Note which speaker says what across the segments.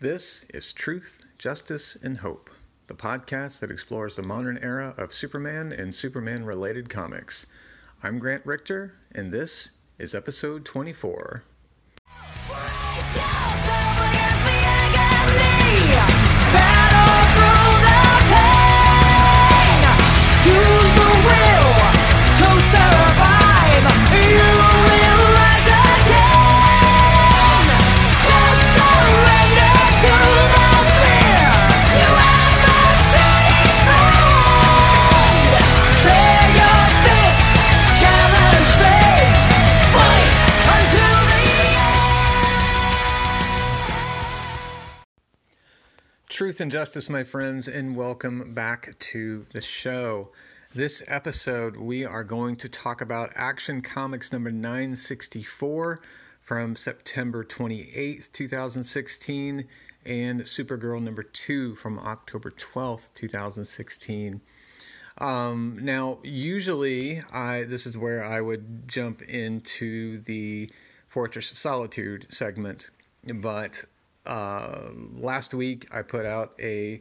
Speaker 1: This is Truth, Justice, and Hope, the podcast that explores the modern era of Superman and Superman related comics. I'm Grant Richter, and this is episode 24. Truth and justice, my friends, and welcome back to the show. This episode, we are going to talk about Action Comics number 964 from September 28th, 2016, and Supergirl number 2 from October 12th, 2016. Um, now, usually, I this is where I would jump into the Fortress of Solitude segment, but uh, last week I put out a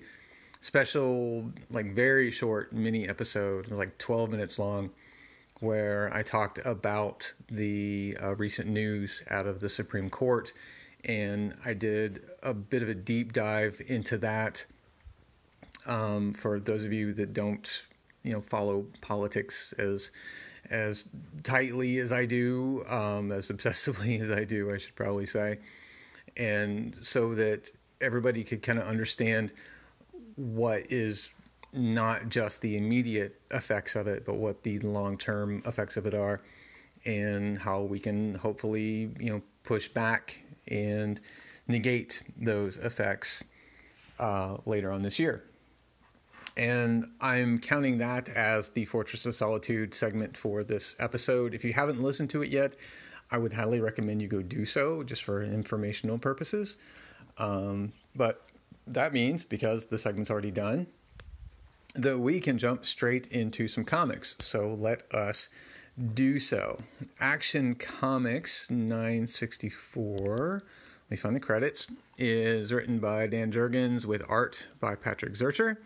Speaker 1: special, like very short mini episode, like 12 minutes long, where I talked about the uh, recent news out of the Supreme Court. And I did a bit of a deep dive into that. Um, for those of you that don't, you know, follow politics as as tightly as I do, um, as obsessively as I do, I should probably say and so that everybody could kind of understand what is not just the immediate effects of it, but what the long term effects of it are, and how we can hopefully, you know, push back and negate those effects uh, later on this year. And I'm counting that as the Fortress of Solitude segment for this episode. If you haven't listened to it yet, I would highly recommend you go do so just for informational purposes. Um, but that means because the segment's already done, that we can jump straight into some comics. So let us do so. Action Comics 964. Let me find the credits. Is written by Dan Jurgens with art by Patrick Zircher.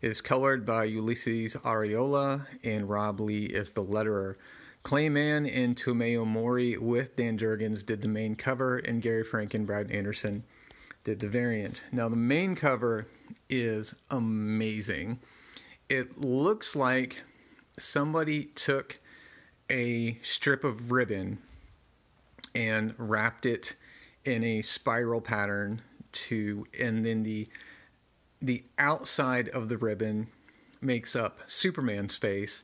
Speaker 1: It is colored by Ulysses Arreola, and Rob Leigh is the letterer. Clay Mann and Tomeu Morey with Dan Jurgens did the main cover, and Gary Frank and Brad Anderson did the variant. Now, the main cover is amazing. It looks like somebody took a strip of ribbon and wrapped it in a spiral pattern to and then the the outside of the ribbon makes up Superman's face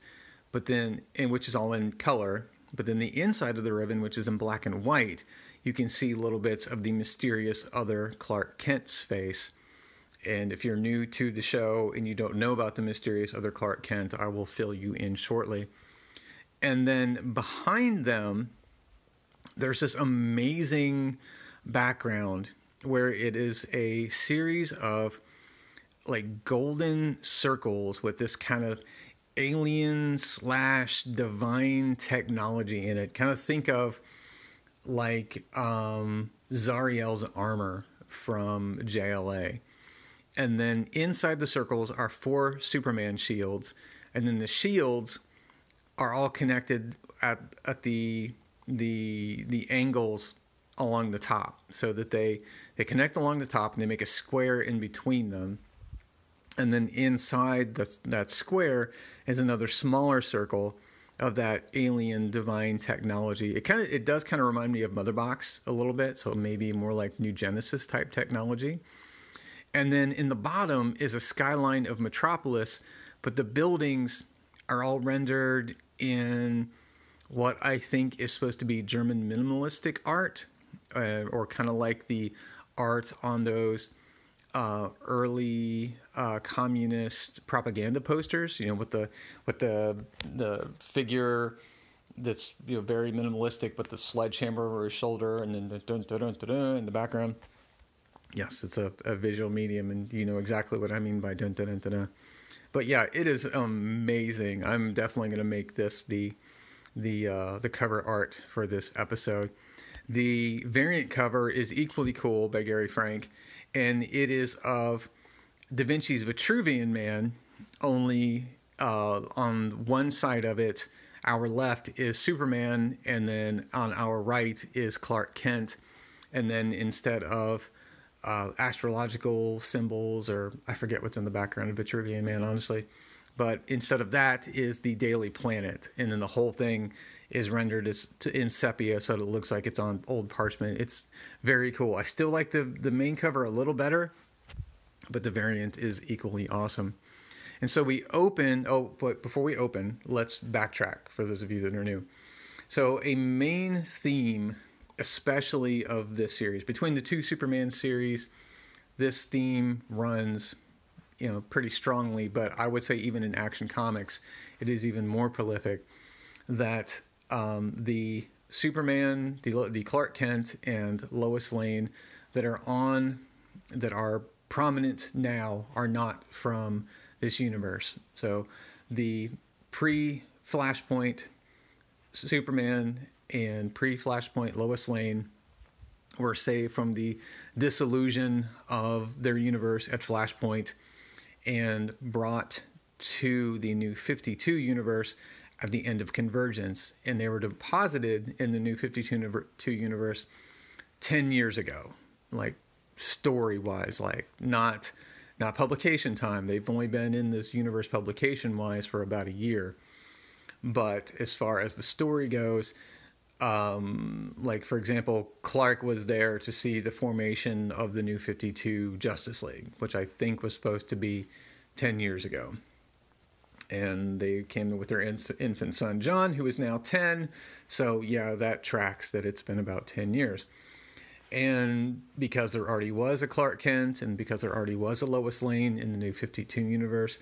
Speaker 1: but then and which is all in color but then the inside of the ribbon which is in black and white you can see little bits of the mysterious other clark kent's face. And if you're new to the show and you don't know about the mysterious other clark kent i will fill you in shortly. And then behind them there's this amazing background where it is a series of like golden circles with this kind of alien slash divine technology in it. Kind of think of like um, Zauriel's armor from JLA. And then inside the circles are four Superman shields, and then the shields are all connected at at the the the angles along the top, so that they they connect along the top and they make a square in between them and then inside the, that square is another smaller circle of that alien divine technology. It kind of it does kind of remind me of Mother Box a little bit, so maybe more like New Genesis type technology. And then in the bottom is a skyline of Metropolis, but the buildings are all rendered in what I think is supposed to be German minimalistic art, uh, or kind of like the art on those uh, early uh, communist propaganda posters. You know, with the with the the figure that's you know very minimalistic, but the sledgehammer over his shoulder, and then the dun, dun, dun, in the background. Yes, it's a, a visual medium, and you know exactly what I mean by dun dun dun dun. dun. But yeah, it is amazing. I'm definitely going to make this the the uh, the cover art for this episode. The variant cover is equally cool by Gary Frank, and it is of Da Vinci's Vitruvian Man, only uh, on one side of it, our left is Superman, and then on our right is Clark Kent. And then instead of uh, astrological symbols, or I forget what's in the background of Vitruvian Man, honestly, but instead of that is the Daily Planet, and then the whole thing is rendered as in sepia, so that it looks like it's on old parchment. It's very cool. I still like the the main cover a little better, but the variant is equally awesome. And so we open. Oh, but before we open, let's backtrack for those of you that are new. So a main theme, especially of this series, between the two Superman series, this theme runs you know pretty strongly but i would say even in action comics it is even more prolific that um, the superman the, the clark kent and lois lane that are on that are prominent now are not from this universe. So the pre flashpoint superman and pre flashpoint lois lane were saved from the disillusion of their universe at flashpoint and brought to the new 52 universe at the end of convergence and they were deposited in the new 52 universe 10 years ago. Like story wise like not not publication time. They've only been in this universe publication wise for about a year. But as far as the story goes um, like for example, Clark was there to see the formation of the new 52 Justice League, which I think was supposed to be 10 years ago. And they came with their infant son, John, who is now 10. So, yeah, that tracks that it's been about 10 years. And because there already was a Clark Kent and because there already was a Lois Lane in the new 52 universe,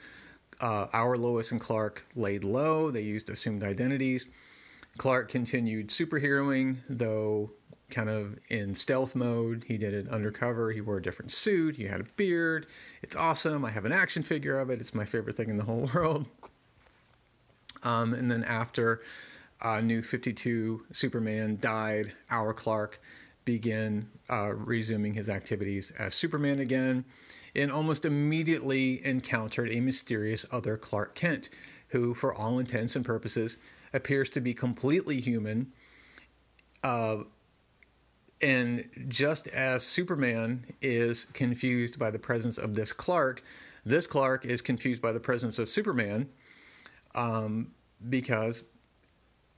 Speaker 1: uh, our Lois and Clark laid low. They used assumed identities Clark continued superheroing, though kind of in stealth mode. He did it undercover. He wore a different suit. He had a beard. It's awesome. I have an action figure of it. It's my favorite thing in the whole world. Um, and then after uh, New 52 Superman died, our Clark began uh, resuming his activities as Superman again and almost immediately encountered a mysterious other Clark Kent, who, for all intents and purposes, appears to be completely human. Uh, and just as Superman is confused by the presence of this Clark, this Clark is confused by the presence of Superman um, because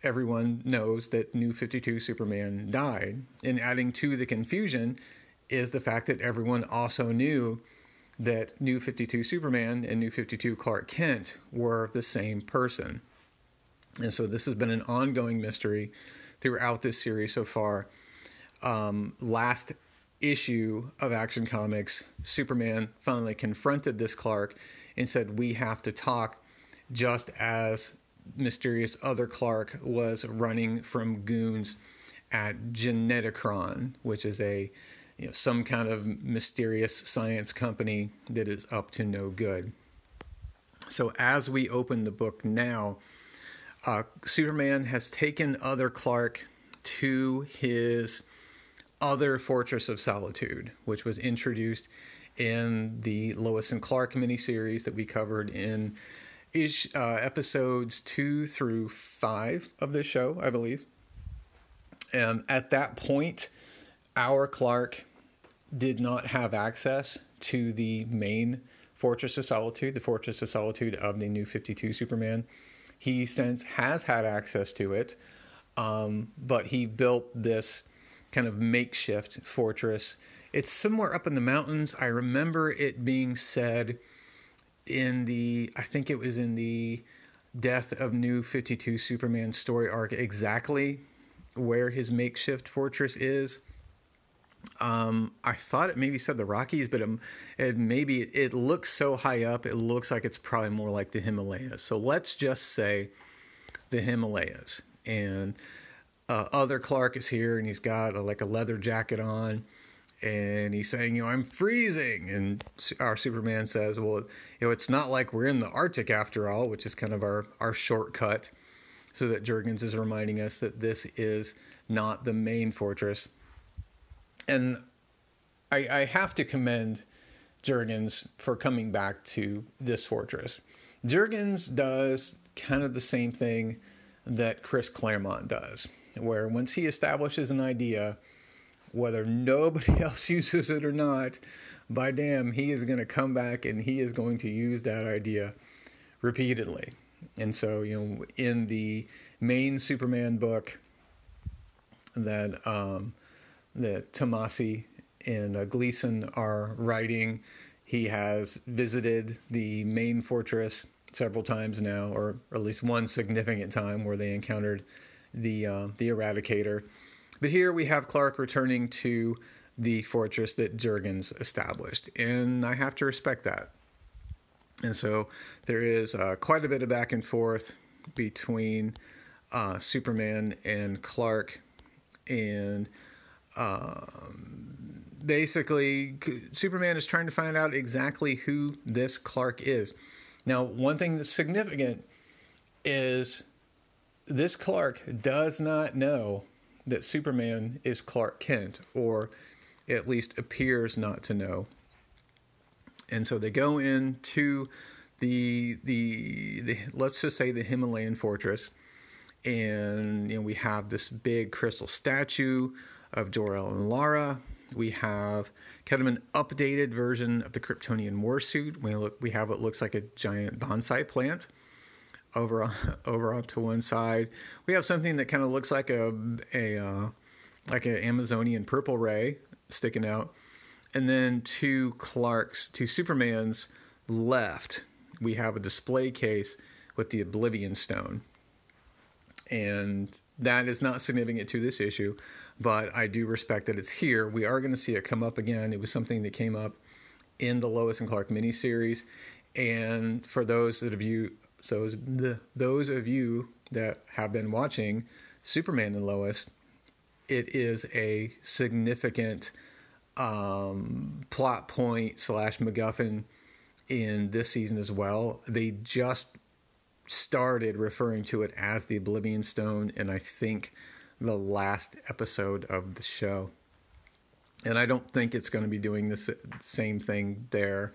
Speaker 1: everyone knows that New 52 Superman died. And adding to the confusion is the fact that everyone also knew that New 52 Superman and New 52 Clark Kent were the same person. And so this has been an ongoing mystery throughout this series so far. Um, last issue of Action Comics, Superman finally confronted this Clark and said, We have to talk, just as mysterious other Clark was running from goons at Geneticron, which is a you know, some kind of mysterious science company that is up to no good. So as we open the book now, uh, Superman has taken other Clark to his other Fortress of Solitude, which was introduced in the Lois and Clark miniseries that we covered in ish, uh, episodes two through five of this show, I believe. And at that point, our Clark did not have access to the main Fortress of Solitude, the Fortress of Solitude of the new 52 Superman he since has had access to it, um, but he built this kind of makeshift fortress. It's somewhere up in the mountains. I remember it being said in the, I think it was in the Death of New 52 Superman story arc, exactly where his makeshift fortress is. Um, I thought it maybe said the Rockies, but um, it maybe it looks so high up. It looks like it's probably more like the Himalayas. So let's just say the Himalayas. And uh, other Clark is here, and he's got a, like a leather jacket on, and he's saying, "You know, I'm freezing." And our Superman says, "Well, you know, it's not like we're in the Arctic after all," which is kind of our our shortcut. so that Jurgens is reminding us that this is not the main fortress. And I, I have to commend Jurgens for coming back to this fortress. Jurgens does kind of the same thing that Chris Claremont does, where once he establishes an idea, whether nobody else uses it or not, by damn, he is going to come back and he is going to use that idea repeatedly. And so, you know, in the main Superman book that um, that Tomasi and uh, Gleason are writing, he has visited the main fortress several times now, or, or at least one significant time where they encountered the uh, the Eradicator. But here we have Clark returning to the fortress that Jurgens established, and I have to respect that. And so there is uh, quite a bit of back and forth between uh, Superman and Clark, and um, basically, Superman is trying to find out exactly who this Clark is. Now, one thing that's significant is this Clark does not know that Superman is Clark Kent, or at least appears not to know. And so they go into the the, the let's just say the Himalayan fortress, and you know we have this big crystal statue of Jor-El and Lara. We have kind of an updated version of the Kryptonian warsuit. We look we have what looks like a giant bonsai plant over over onto one side. We have something that kind of looks like a a uh, like an Amazonian purple ray sticking out, and then two Clark's two Superman's left, we have a display case with the Oblivion Stone, and that is not significant to this issue, but I do respect that it's here. We are going to see it come up again. It was something that came up in the Lois and Clark miniseries, and for those that have you those the, those of you that have been watching Superman and Lois, it is a significant um, plot point slash MacGuffin in this season as well. They just started referring to it as the Oblivion Stone, and I think the last episode of the show. And I don't think it's going to be doing the same thing there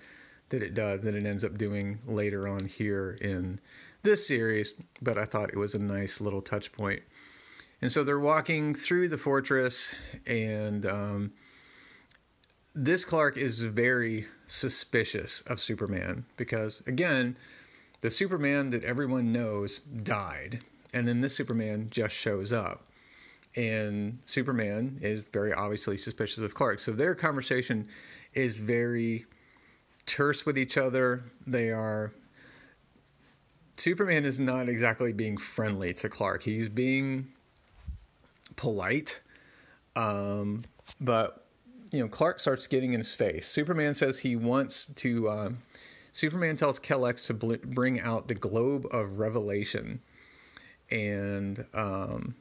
Speaker 1: that it does that it ends up doing later on here in this series, but I thought it was a nice little touch point. And so they're walking through the fortress, and um, this Clark is very suspicious of Superman because, again, the Superman that everyone knows died, and then this Superman just shows up. And Superman is very obviously suspicious of Clark. So their conversation is very terse with each other. They are. Superman is not exactly being friendly to Clark. He's being polite, um, but you know Clark starts getting in his face. Superman says he wants to um, Superman tells Kelex to bl- bring out the Globe of Revelation. And um,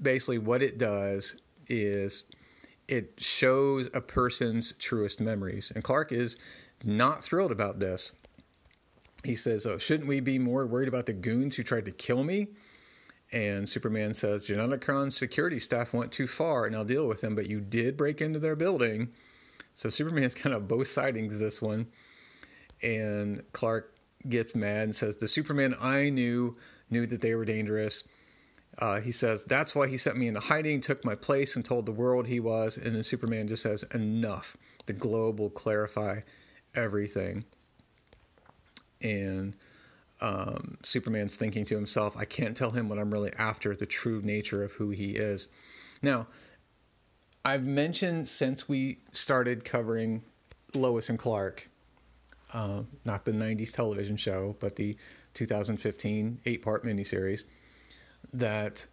Speaker 1: basically, what it does is it shows a person's truest memories. And Clark is not thrilled about this. He says, Oh, shouldn't we be more worried about the goons who tried to kill me? And Superman says, Geneticron's security staff went too far and I'll deal with them, but you did break into their building. So Superman's kind of both sidings this one and Clark gets mad and says, "The Superman I knew knew that they were dangerous." Uh, he says, "That's why he sent me into hiding, took my place, and told the world he was." And then Superman just says, "Enough. The globe will clarify everything." And um, Superman's thinking to himself, "I can't tell him what I'm really after, the true nature of who he is." Now, I've mentioned since we started covering Lois and Clark uh, not the 90s television show, but the 2015 eight part miniseries, that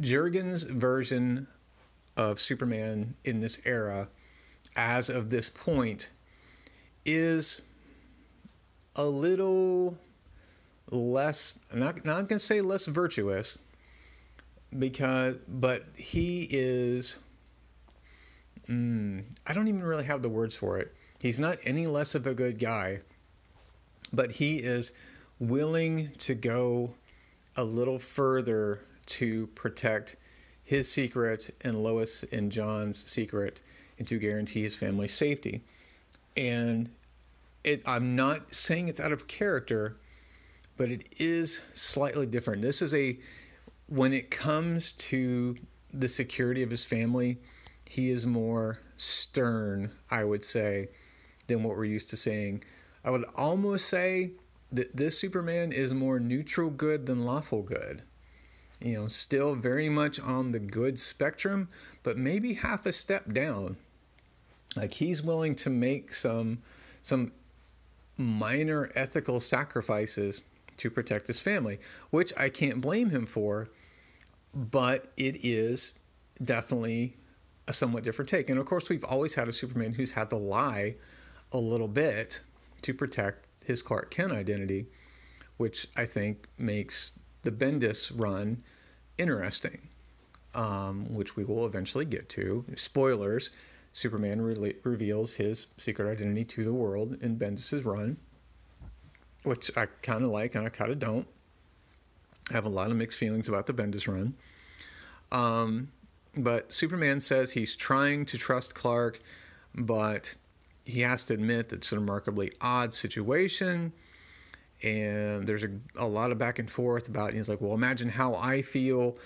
Speaker 1: Jurgens' version of Superman in this era, as of this point, is a little less, not, not to say less virtuous, because, but he is, mm, I don't even really have the words for it He's not any less of a good guy, but he is willing to go a little further to protect his secret and Lois and John's secret and to guarantee his family's safety. And it, I'm not saying it's out of character, but it is slightly different. This is a, when it comes to the security of his family, he is more stern, I would say, than what we're used to seeing. I would almost say that this Superman is more neutral good than lawful good. You know, still very much on the good spectrum, but maybe half a step down. Like he's willing to make some some minor ethical sacrifices to protect his family, which I can't blame him for, but it is definitely a somewhat different take. And of course, we've always had a Superman who's had to lie a little bit to protect his Clark Kent identity, which I think makes the Bendis run interesting, um, which we will eventually get to. Spoilers Superman re- reveals his secret identity to the world in Bendis' run, which I kind of like and I kind of don't. I have a lot of mixed feelings about the Bendis run. Um, but Superman says he's trying to trust Clark, but he has to admit that it's a remarkably odd situation. And there's a, a lot of back and forth about, he's like, well, imagine how I feel.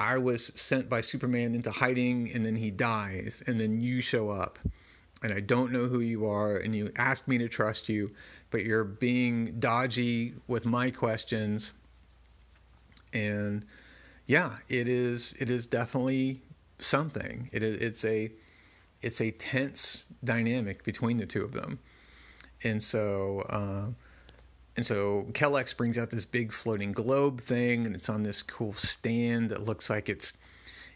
Speaker 1: I was sent by Superman into hiding and then he dies and then you show up and I don't know who you are and you ask me to trust you, but you're being dodgy with my questions. And yeah, it is it is definitely something. It is it's a it's a tense dynamic between the two of them, and so uh, and so Kelex brings out this big floating globe thing, and it's on this cool stand that looks like it's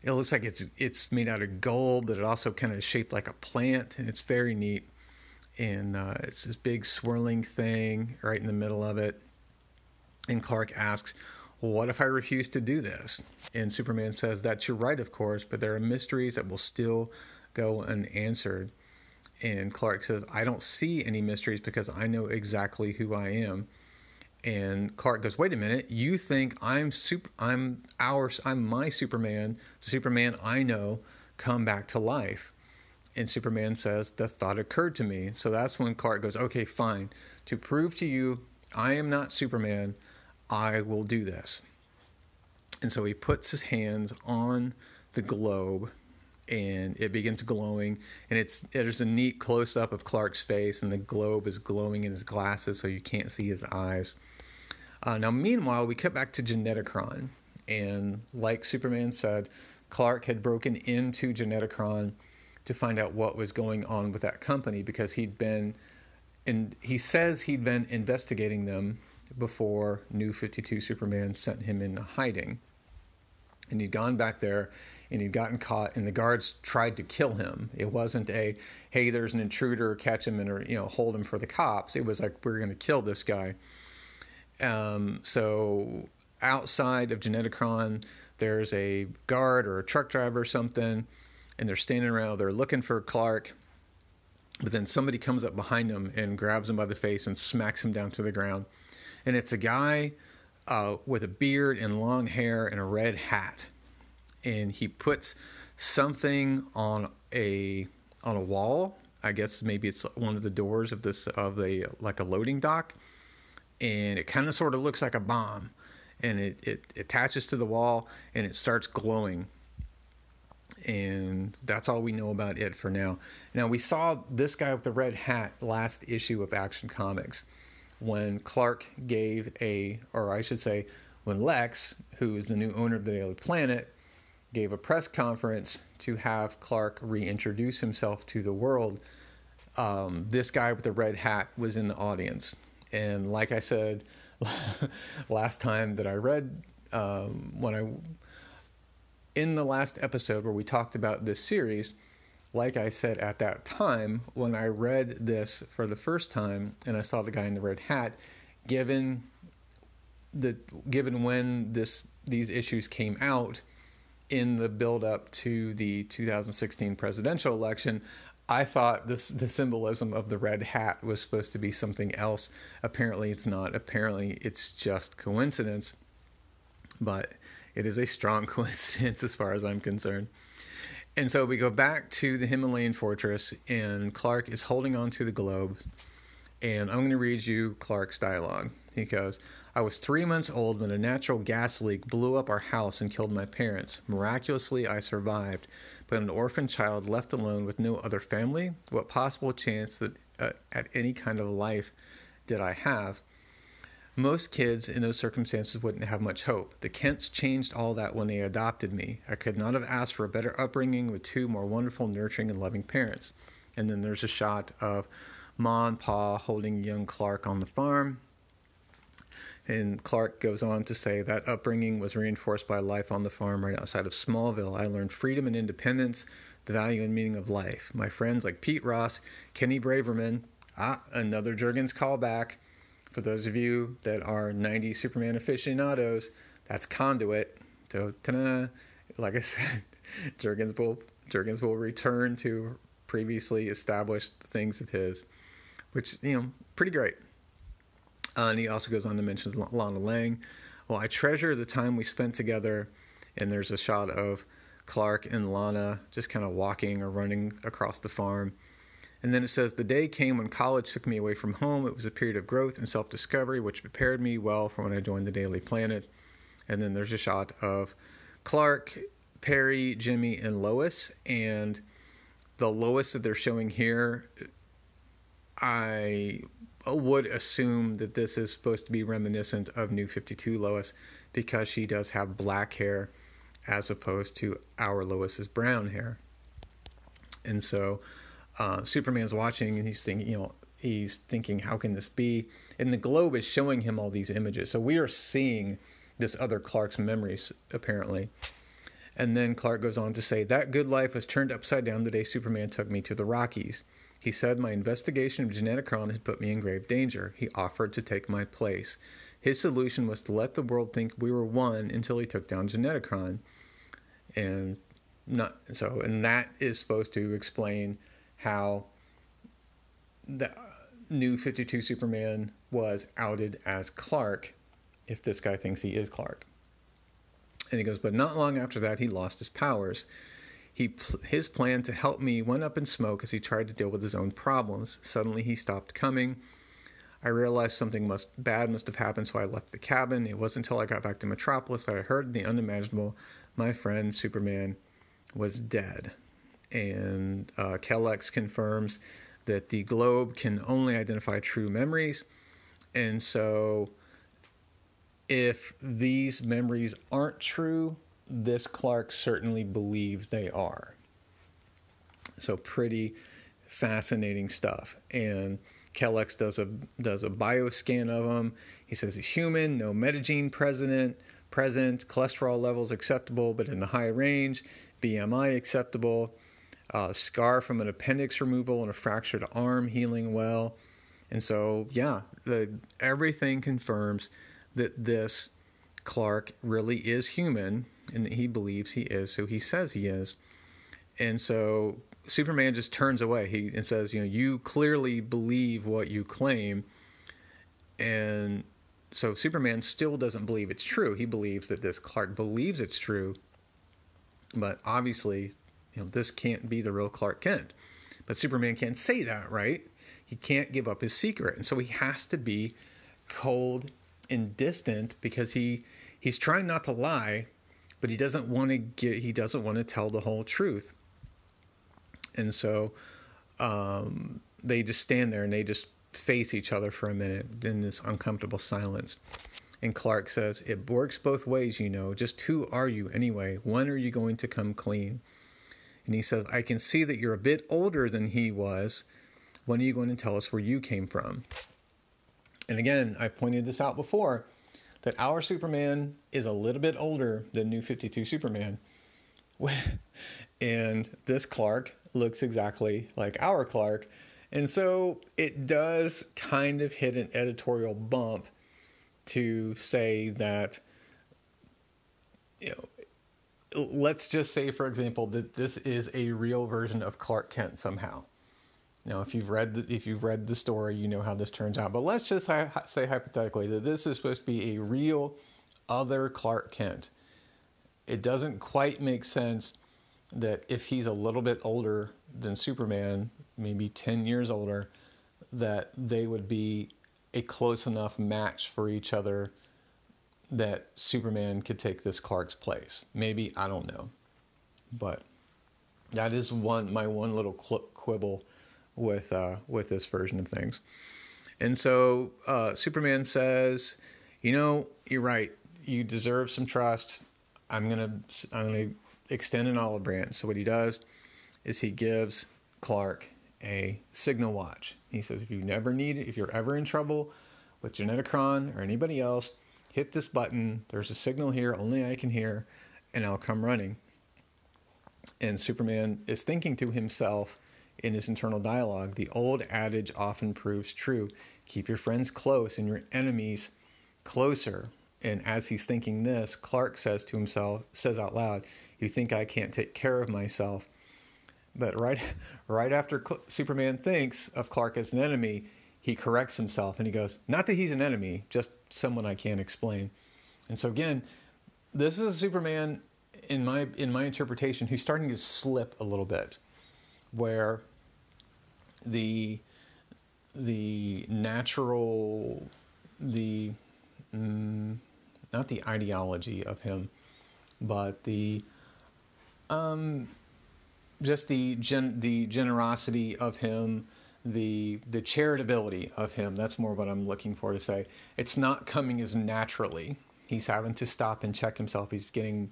Speaker 1: it looks like it's it's made out of gold, but it also kind of shaped like a plant, and it's very neat. And uh, it's this big swirling thing right in the middle of it. And Clark asks, what if I refuse to do this? And Superman says, That's your right, of course, but there are mysteries that will still go unanswered. And Clark says, I don't see any mysteries because I know exactly who I am. And Clark goes, "Wait a minute! You think I'm super? I'm our? I'm my Superman, the Superman I know, come back to life." And Superman says, "The thought occurred to me." So that's when Clark goes, "Okay, fine. To prove to you I am not Superman, I will do this. And so he puts his hands on the globe and it begins glowing and it's there's a neat close up of Clark's face and the globe is glowing in his glasses so you can't see his eyes. Uh, now meanwhile we cut back to Geneticron and like Superman said Clark had broken into Geneticron to find out what was going on with that company because he'd been and he says he'd been investigating them before New 52 Superman sent him into hiding. And he'd gone back there and he'd gotten caught, and the guards tried to kill him. It wasn't a, hey, there's an intruder, catch him and or, you know hold him for the cops. It was like we're going to kill this guy. Um, so outside of Geneticron, there's a guard or a truck driver or something, and they're standing around. They're looking for Clark, but then somebody comes up behind him and grabs him by the face and smacks him down to the ground and it's a guy uh, with a beard and long hair and a red hat, and he puts something on a on a wall. I guess maybe it's one of the doors of this of a like a loading dock, and it kind of sort of looks like a bomb, and it, it attaches to the wall and it starts glowing. And that's all we know about it for now. Now we saw this guy with the red hat last issue of Action Comics when Clark gave a, or I should say, when Lex, who is the new owner of the Daily Planet, gave a press conference to have Clark reintroduce himself to the world, um, this guy with the red hat was in the audience. And like I said last time that I read, um, when I, in the last episode where we talked about this series, like I said at that time, when I read this for the first time and I saw the guy in the red hat, given the given when this these issues came out in the build up to the 2016 presidential election, I thought this the symbolism of the red hat was supposed to be something else. Apparently, it's not. Apparently, it's just coincidence. but it is a strong coincidence as far as I'm concerned. And so we go back to the Himalayan fortress, and Clark is holding on to the globe. And I'm going to read you Clark's dialogue. He goes, I was three months old when a natural gas leak blew up our house and killed my parents. Miraculously, I survived. But an orphan child left alone with no other family, what possible chance that uh, at any kind of life did I have? Most kids in those circumstances wouldn't have much hope. The Kents changed all that when they adopted me. I could not have asked for a better upbringing with two more wonderful, nurturing, and loving parents. And then there's a shot of Ma and Pa holding young Clark on the farm. And Clark goes on to say that upbringing was reinforced by life on the farm right outside of Smallville. I learned freedom and independence, the value and meaning of life. My friends like Pete Ross, Kenny Braverman, ah, another Jurgens callback, for those of you that are 90 Superman aficionados, that's Conduit. So, ta-da, like I said, Jurgens will, Jurgens will return to previously established things of his, which, you know, pretty great. Uh, and he also goes on to mention Lana Lang. Well, I treasure the time we spent together, and there's a shot of Clark and Lana just kind of walking or running across the farm. And then it says, The day came when college took me away from home. It was a period of growth and self discovery, which prepared me well for when I joined the Daily Planet. And then there's a shot of Clark, Perry, Jimmy, and Lois. And the Lois that they're showing here, I would assume that this is supposed to be reminiscent of New 52 Lois because she does have black hair as opposed to our Lois's brown hair. And so uh, Superman's watching and he's thinking, you know, he's thinking, how can this be? And the globe is showing him all these images. So we are seeing this other Clark's memories, apparently. And then Clark goes on to say, That good life was turned upside down the day Superman took me to the Rockies. He said my investigation of Geneticron had put me in grave danger. He offered to take my place. His solution was to let the world think we were one until he took down Geneticron. And not so and that is supposed to explain how the new 52 Superman was outed as Clark if this guy thinks he is Clark. And he goes, but not long after that, he lost his powers. He, his plan to help me went up in smoke as he tried to deal with his own problems. Suddenly, he stopped coming. I realized something must bad must have happened, so I left the cabin. It wasn't until I got back to Metropolis that I heard the unimaginable. My friend Superman was dead and uh, Kelex confirms that the globe can only identify true memories. And so, if these memories aren't true, this Clark certainly believes they are. So, pretty fascinating stuff. And Kelex does a does a bioscan of him. He says he's human, no metagene present, present, cholesterol levels acceptable, but in the high range, BMI acceptable uh, scar from an appendix removal and a fractured arm healing well. And so, yeah, the, everything confirms that this Clark really is human and he believes he is who he says he is. And so Superman just turns away. He and says, you know, you clearly believe what you claim. And so Superman still doesn't believe it's true. He believes that this Clark believes it's true. But obviously you know, this can't be the real Clark Kent. But Superman can't say that, right? He can't give up his secret. And so he has to be cold and distant because he he's trying not to lie, but he doesn't want to get he doesn't want to tell the whole truth. And so um, they just stand there and they just face each other for a minute in this uncomfortable silence. And Clark says, It works both ways, you know. Just who are you anyway? When are you going to come clean? And he says, I can see that you're a bit older than he was. When are you going to tell us where you came from? And again, I pointed this out before that our Superman is a little bit older than New 52 Superman. and this Clark looks exactly like our Clark. And so it does kind of hit an editorial bump to say that you know let's just say, for example, that this is a real version of Clark Kent somehow. Now, if you've read the, if you've read the story, you know how this turns out. But let's just hi- say hypothetically that this is supposed to be a real, other Clark Kent. It doesn't quite make sense that if he's a little bit older than Superman, maybe 10 years older, that they would be a close enough match for each other that Superman could take this Clark's place. Maybe, I don't know. But that is one my one little quibble with uh, with this version of things. And so uh, Superman says, "You know, you're right. You deserve some trust. I'm gonna I'm gonna extend an olive branch." So what he does is he gives Clark a signal watch. He says, "If you never need it, if you're ever in trouble with Geneticron or anybody else, hit this button. There's a signal here only I can hear, and I'll come running." And Superman is thinking to himself in his internal dialogue, the old adage often proves true keep your friends close and your enemies closer. And as he's thinking this, Clark says to himself, says out loud, You think I can't take care of myself? But right, right after Superman thinks of Clark as an enemy, he corrects himself and he goes, Not that he's an enemy, just someone I can't explain. And so, again, this is a Superman, in my, in my interpretation, who's starting to slip a little bit where the the natural the mm, not the ideology of him but the um just the gen, the generosity of him the the charitability of him. That's more what i'm looking for to say. It's not coming as naturally. He's having to stop and check himself. He's getting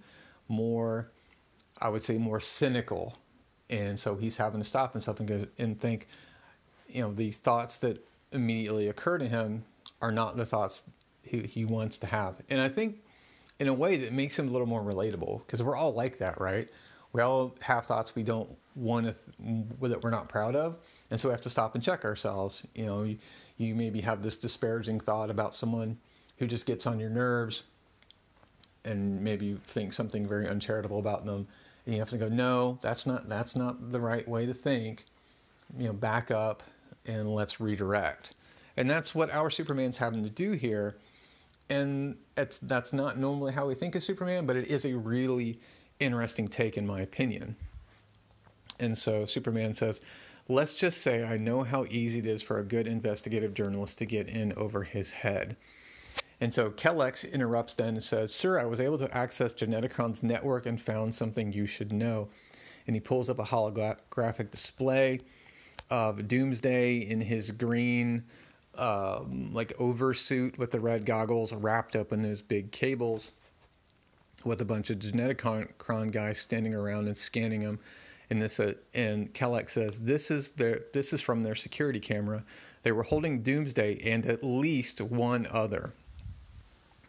Speaker 1: more i would say more cynical and so he's having to stop himself and go and think, you know, the thoughts that immediately occur to him are not the thoughts he, he wants to have. And I think in a way that makes him a little more relatable because we're all like that, right? We all have thoughts we don't want to, th- that we're not proud of. And so we have to stop and check ourselves. You know, you, you maybe have this disparaging thought about someone who just gets on your nerves and maybe think something very uncharitable about them you have to go, no, that's not that's not the right way to think. You know, back up and let's redirect. And that's what our Superman's having to do here. And that's not normally how we think of Superman, but it is a really interesting take in my opinion. And so Superman says, Let's just say I know how easy it is for a good investigative journalist to get in over his head. And so Kelex interrupts then and says, Sir, I was able to access Geneticron's network and found something you should know. And he pulls up a holographic display of Doomsday in his green, um, like oversuit with the red goggles wrapped up in those big cables with a bunch of Geneticron guys standing around and scanning him. And this, uh, and Kelex says, "This is their, this is from their security camera. They were holding Doomsday and at least one other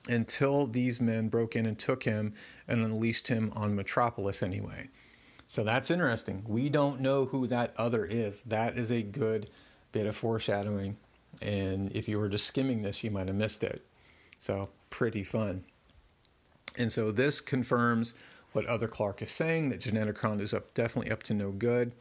Speaker 1: until these men broke in and took him and unleashed him on Metropolis anyway. So that's interesting. We don't know who that other is. That is a good bit of foreshadowing. And if you were just skimming this, you might have missed it. So, pretty fun. And so, this confirms what other Clark is saying that Geneticron is up, definitely up to no good.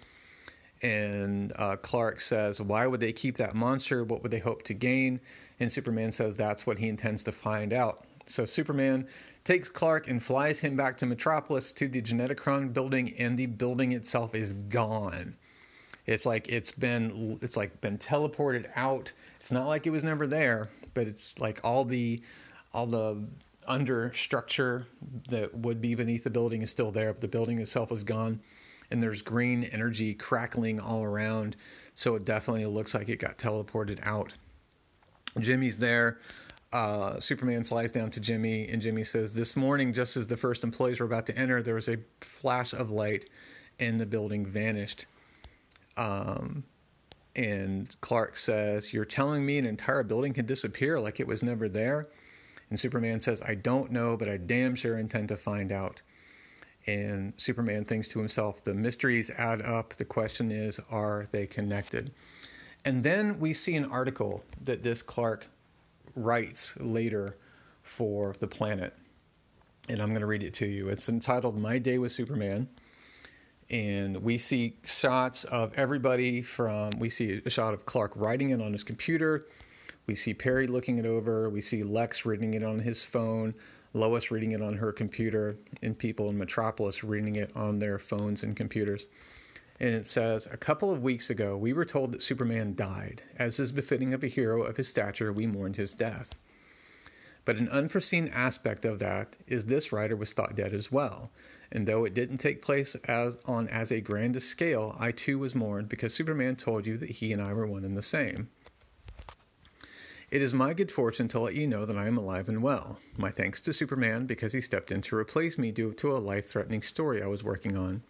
Speaker 1: And uh, Clark says, Why would they keep that monster? What would they hope to gain? And Superman says that's what he intends to find out. So Superman takes Clark and flies him back to Metropolis to the Geneticron building, and the building itself is gone. It's like it's been it's like been teleported out. It's not like it was never there, but it's like all the all the under structure that would be beneath the building is still there, but the building itself is gone and there's green energy crackling all around. So it definitely looks like it got teleported out. Jimmy's there. Uh, Superman flies down to Jimmy, and Jimmy says, This morning, just as the first employees were about to enter, there was a flash of light and the building vanished. Um, and Clark says, You're telling me an entire building can disappear like it was never there? And Superman says, I don't know, but I damn sure intend to find out. And Superman thinks to himself, the mysteries add up. The question is, are they connected? And then we see an article that this Clark writes later for the planet. And I'm going to read it to you. It's entitled My Day with Superman. And we see shots of everybody from, we see a shot of Clark writing it on his computer. We see Perry looking it over. We see Lex reading it on his phone. Lois reading it on her computer, and people in Metropolis reading it on their phones and computers. And it says, A couple of weeks ago, we were told that Superman died. As is befitting of a hero of his stature, we mourned his death. But an unforeseen aspect of that is this writer was thought dead as well. And though it didn't take place as on as a grand scale, I too was mourned because Superman told you that he and I were one and the same. It is my good fortune to let you know that I am alive and well. My thanks to Superman because he stepped in to replace me due to a life threatening story I was working on.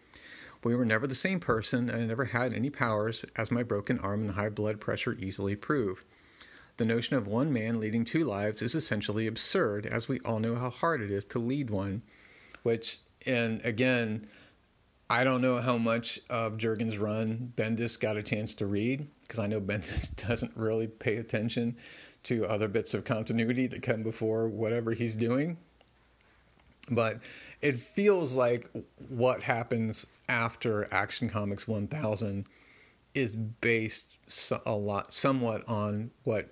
Speaker 1: We were never the same person, and I never had any powers, as my broken arm and high blood pressure easily prove. The notion of one man leading two lives is essentially absurd, as we all know how hard it is to lead one. Which, and again, I don't know how much of Jurgens' run Bendis got a chance to read, because I know Bendis doesn't really pay attention to other bits of continuity that come before whatever he's doing. But it feels like what happens after Action Comics 1000 is based a lot, somewhat on what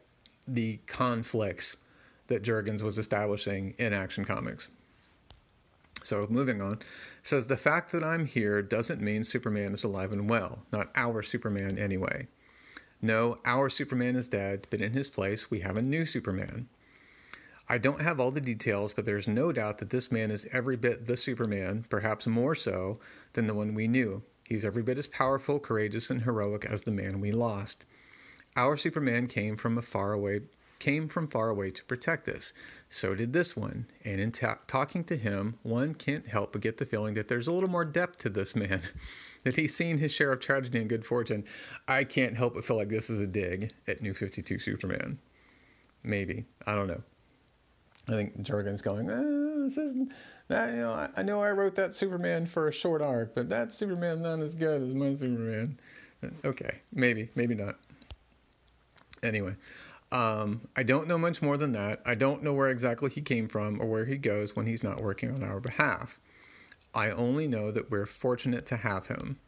Speaker 1: the conflicts that Jurgens was establishing in Action Comics. So moving on, says the fact that I'm here doesn't mean Superman is alive and well, not our Superman anyway. No, our Superman is dead, but in his place we have a new Superman. I don't have all the details, but there's no doubt that this man is every bit the Superman, perhaps more so than the one we knew. He's every bit as powerful, courageous, and heroic as the man we lost. Our Superman came from a far away came from far away to protect us. So did this one. And in ta- talking to him, one can't help but get the feeling that there's a little more depth to this man. that he's seen his share of tragedy and good fortune. I can't help but feel like this is a dig at New 52 Superman. Maybe. I don't know. I think Jurgens going, eh, this isn't, that, you know, I, I, know I wrote that Superman for a short arc, but that Superman's not as good as my Superman. Okay, maybe, maybe not. Anyway, um, I don't know much more than that. I don't know where exactly he came from or where he goes when he's not working on our behalf. I only know that we're fortunate to have him.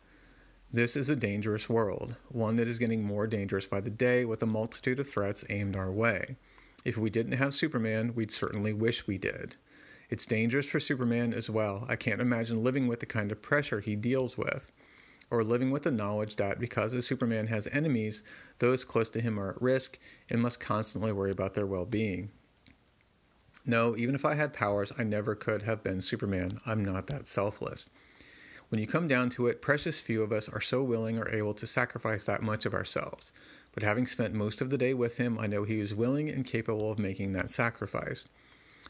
Speaker 1: This is a dangerous world, one that is getting more dangerous by the day with a multitude of threats aimed our way. If we didn't have Superman, we'd certainly wish we did. It's dangerous for Superman as well. I can't imagine living with the kind of pressure he deals with, or living with the knowledge that because Superman has enemies, those close to him are at risk and must constantly worry about their well being. No, even if I had powers, I never could have been Superman. I'm not that selfless. When you come down to it, precious few of us are so willing or able to sacrifice that much of ourselves but having spent most of the day with him, I know he is willing and capable of making that sacrifice.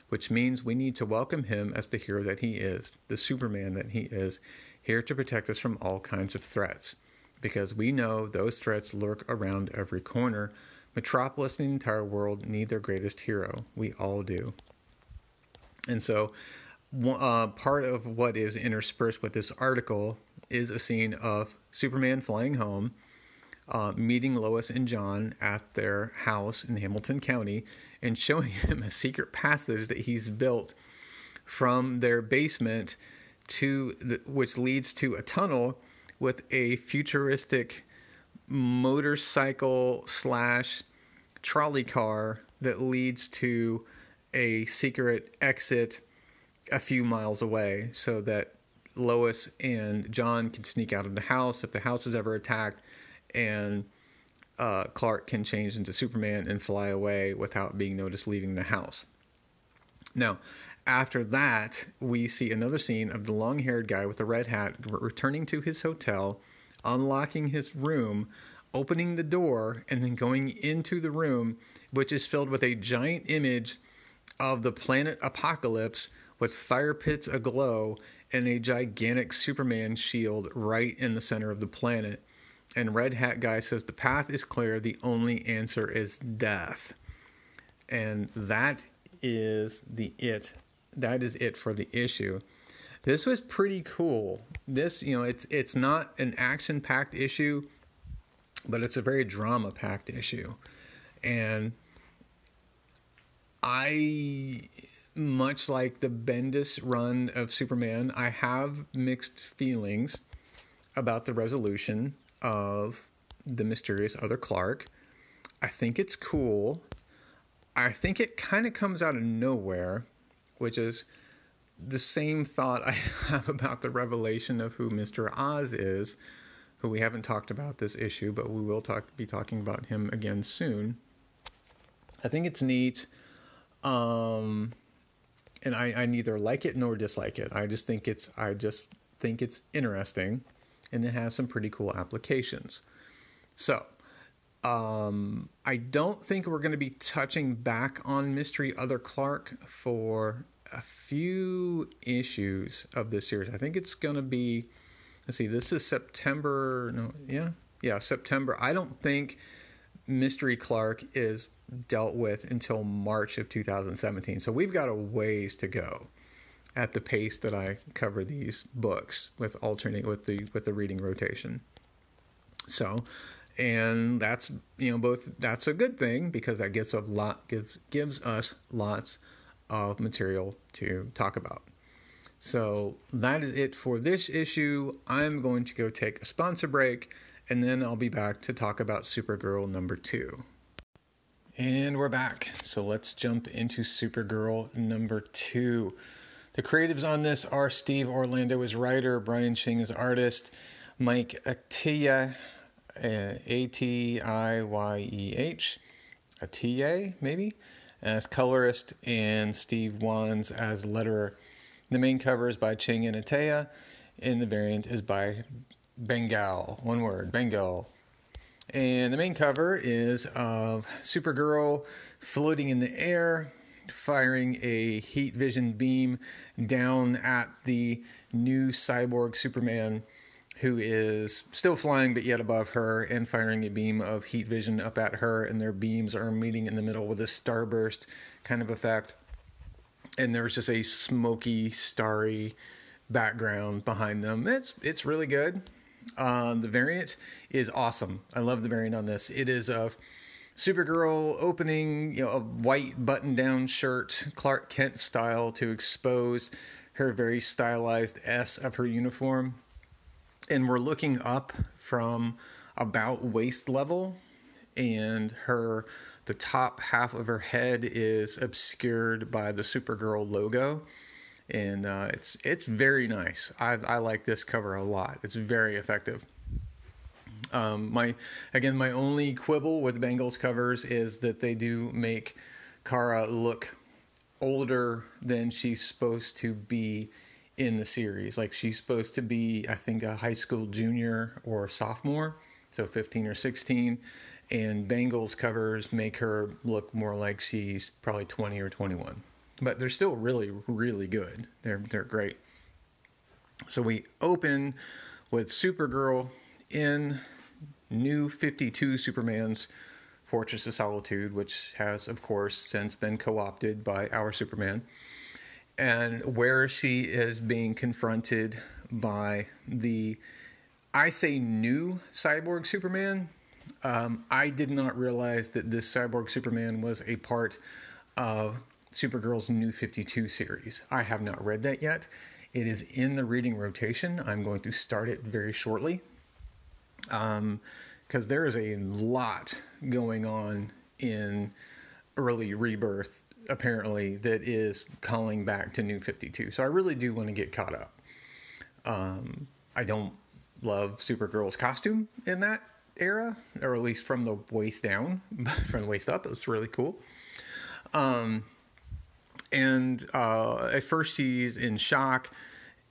Speaker 1: Which means we need to welcome him as the hero that he is, the Superman that he is, here to protect us from all kinds of threats. Because we know those threats lurk around every corner. Metropolis and the entire world need their greatest hero. We all do. And so, uh, part of what is interspersed with this article is a scene of Superman flying home uh, meeting Lois and John at their house in Hamilton County and showing him a secret passage that he's built from their basement to the, which leads to a tunnel with a futuristic motorcycle slash trolley car that leads to a secret exit a few miles away so that Lois and John can sneak out of the house if the house is ever attacked and uh, Clark can change into Superman and fly away without being noticed leaving the house. Now, after that, we see another scene of the long haired guy with the red hat returning to his hotel, unlocking his room, opening the door, and then going into the room, which is filled with a giant image of the planet Apokolips with fire pits aglow and a gigantic Superman shield right in the center of the planet and Red Hat Guy says the path is clear, the only answer is death. And that is the it. That is it for the issue. This was pretty cool. This, you know, it's it's not an action-packed issue, but it's a very drama-packed issue. And I much like the Bendis run of Superman, I have mixed feelings about the resolution of the mysterious other Clark. I think it's cool. I think it kind of comes out of nowhere which is the same thought I have about the revelation of who Mr. Oz is, who we haven't talked about this issue, but we will talk be talking about him again soon. I think it's neat. Um, and I, I neither like it nor dislike it. I just think it's I just think it's interesting and it has some pretty cool applications. So, um, I don't think we're going to be touching back on Mystery Other Clark for a few issues of this series. I think it's going to be, let's see, this is September. No, yeah, yeah, September. I don't think Mystery Clark is dealt with until March of 2017. So we've got a ways to go at the pace that I cover these books with alternate with the with the reading rotation. So, and that's you know both that's a good thing because that gives a lot gives gives us lots of material to talk about. So that is it for this issue. I'm going to go take a sponsor break and then I'll be back to talk about Supergirl number 2. And we're back. So let's jump into Supergirl number 2. The creatives on this are Steve Orlando as writer, Brian Ching as artist, Mike Atiyeh, uh, A T I Y E H, Atiyeh maybe, as colorist, and Steve Wands as letterer. The main cover is by Ching and Atiyeh, and the variant is by Bengal. One word, Bengal. And the main cover is of Supergirl floating in the air firing a heat vision beam down at the new cyborg Superman who is still flying but yet above her and firing a beam of heat vision up at her and their beams are meeting in the middle with a starburst kind of effect. And there's just a smoky starry background behind them. It's it's really good. Uh, the variant is awesome. I love the variant on this. It is of Supergirl opening, you know, a white button-down shirt, Clark Kent style, to expose her very stylized S of her uniform, and we're looking up from about waist level, and her the top half of her head is obscured by the Supergirl logo, and uh, it's it's very nice. I I like this cover a lot. It's very effective. Um, my again, my only quibble with Bengals covers is that they do make Kara look older than she's supposed to be in the series. Like she's supposed to be, I think, a high school junior or sophomore, so 15 or 16. And Bengals covers make her look more like she's probably 20 or 21. But they're still really, really good. They're they're great. So we open with Supergirl in new 52 Superman's Fortress of Solitude, which has, of course, since been co opted by our Superman, and where she is being confronted by the, I say, new cyborg Superman. Um, I did not realize that this cyborg Superman was a part of Supergirl's new 52 series. I have not read that yet. It is in the reading rotation. I'm going to start it very shortly um, because there is a lot going on in early rebirth apparently that is calling back to new 52 so i really do want to get caught up. Um, i don't love supergirl's costume in that era or at least from the waist down from the waist up it was really cool. Um, and uh, at first she's in shock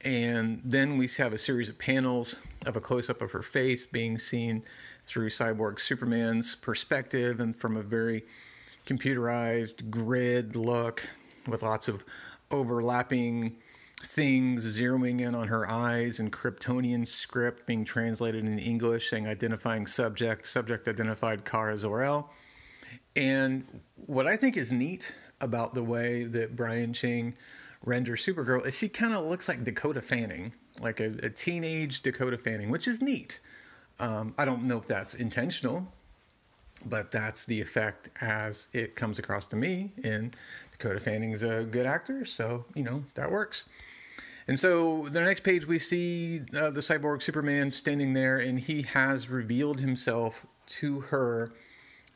Speaker 1: and then we have a series of panels of a close up of her face being seen through Cyborg Superman's perspective and from a very computerized grid look with lots of overlapping things zeroing in on her eyes and Kryptonian script being translated in English saying identifying subject, subject identified Kara Zor-El. And what I think is neat about the way that Brian Ching renders Supergirl is she kind of looks like Dakota Fanning, like a, a, teenage Dakota Fanning, which is neat. Um, I don't know if that's intentional, but that's the effect as it comes across to me. And Dakota Fanning's a good actor, so you know that works. And so the next page we see uh, the cyborg Superman standing there, and he has revealed himself to her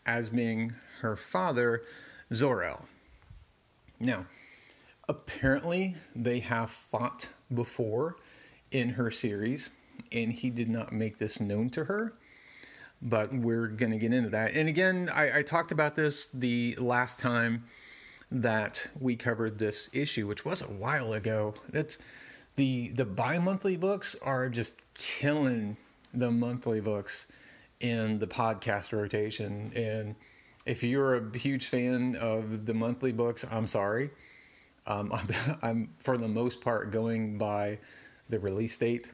Speaker 1: as being her father, Zor-El. Now, apparently they have fought before in her series, and he did not make this known to her. But we're going to get into that. And again, I, I talked about this the last time that we covered this issue, which was a while ago. That's the the bi-monthly books are just killing the monthly books in the podcast rotation. And if you're a huge fan of the monthly books, I'm sorry. Um, I'm, I'm, for the most part going by the release date.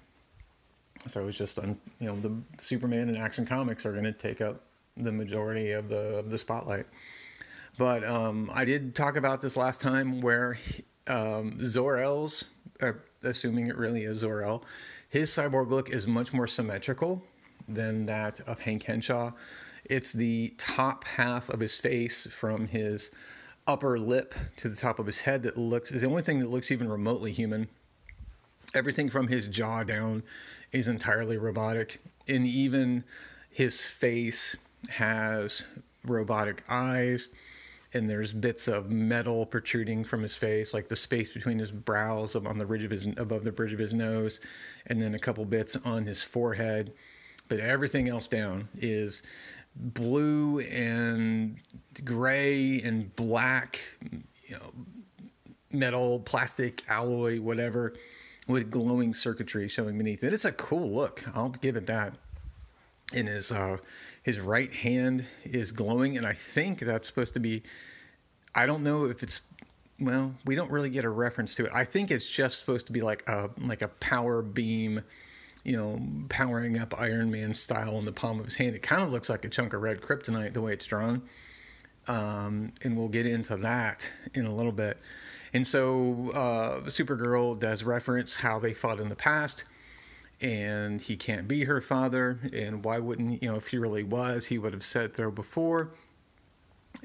Speaker 1: So it's just, um, you know, the Superman and Action Comics are going to take up the majority of the of the spotlight. But um, I did talk about this last time where um, Zor-El's, uh, assuming it really is Zor-El, his cyborg look is much more symmetrical than that of Hank Henshaw. It's the top half of his face from his upper lip to the top of his head that looks the only thing that looks even remotely human. Everything from his jaw down is entirely robotic, and even his face has robotic eyes and there's bits of metal protruding from his face, like the space between his brows on the ridge of his above the bridge of his nose, and then a couple bits on his forehead. But everything else down is blue and gray and black, you know, metal, plastic, alloy, whatever, with glowing circuitry showing beneath it. It's a cool look. I'll give it that. And his uh, his right hand is glowing, and I think that's supposed to be. I don't know if it's. Well, we don't really get a reference to it. I think it's just supposed to be like a like a power beam, you know, powering up Iron Man style in the palm of his hand. It kind of looks like a chunk of red kryptonite the way it's drawn, um, and we'll get into that in a little bit. And so, uh, Supergirl does reference how they fought in the past and he can't be her father. And why wouldn't, you know, if he really was, he would have said so before.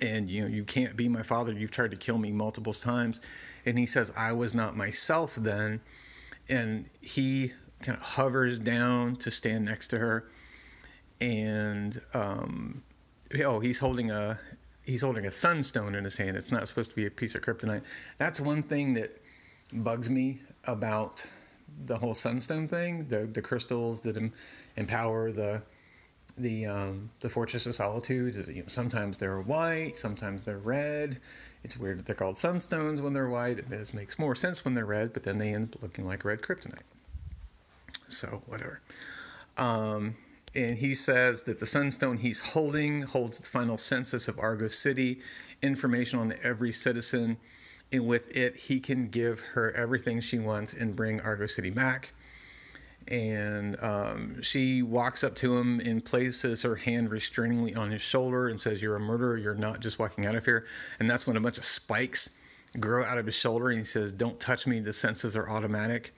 Speaker 1: And, you know, you can't be my father. You've tried to kill me multiple times. And he says, I was not myself then. And he kind of hovers down to stand next to her. And, um, oh, he's holding a, he's holding a sunstone in his hand. It's not supposed to be a piece of kryptonite. That's one thing that bugs me about the whole sunstone thing, the the crystals that em, empower the the um, the Fortress of Solitude. You know, sometimes they're white, sometimes they're red. It's weird that they're called sunstones when they're white. It makes more sense when they're red, but then they end up looking like red kryptonite. So whatever. Um, and he says that the sunstone he's holding holds the final census of Argo City, information on every citizen and with it, he can give her everything she wants and bring Argo City back. And um, she walks up to him and places her hand restrainingly on his shoulder and says, You're a murderer. You're not just walking out of here. And that's when a bunch of spikes grow out of his shoulder. And he says, Don't touch me. The senses are automatic.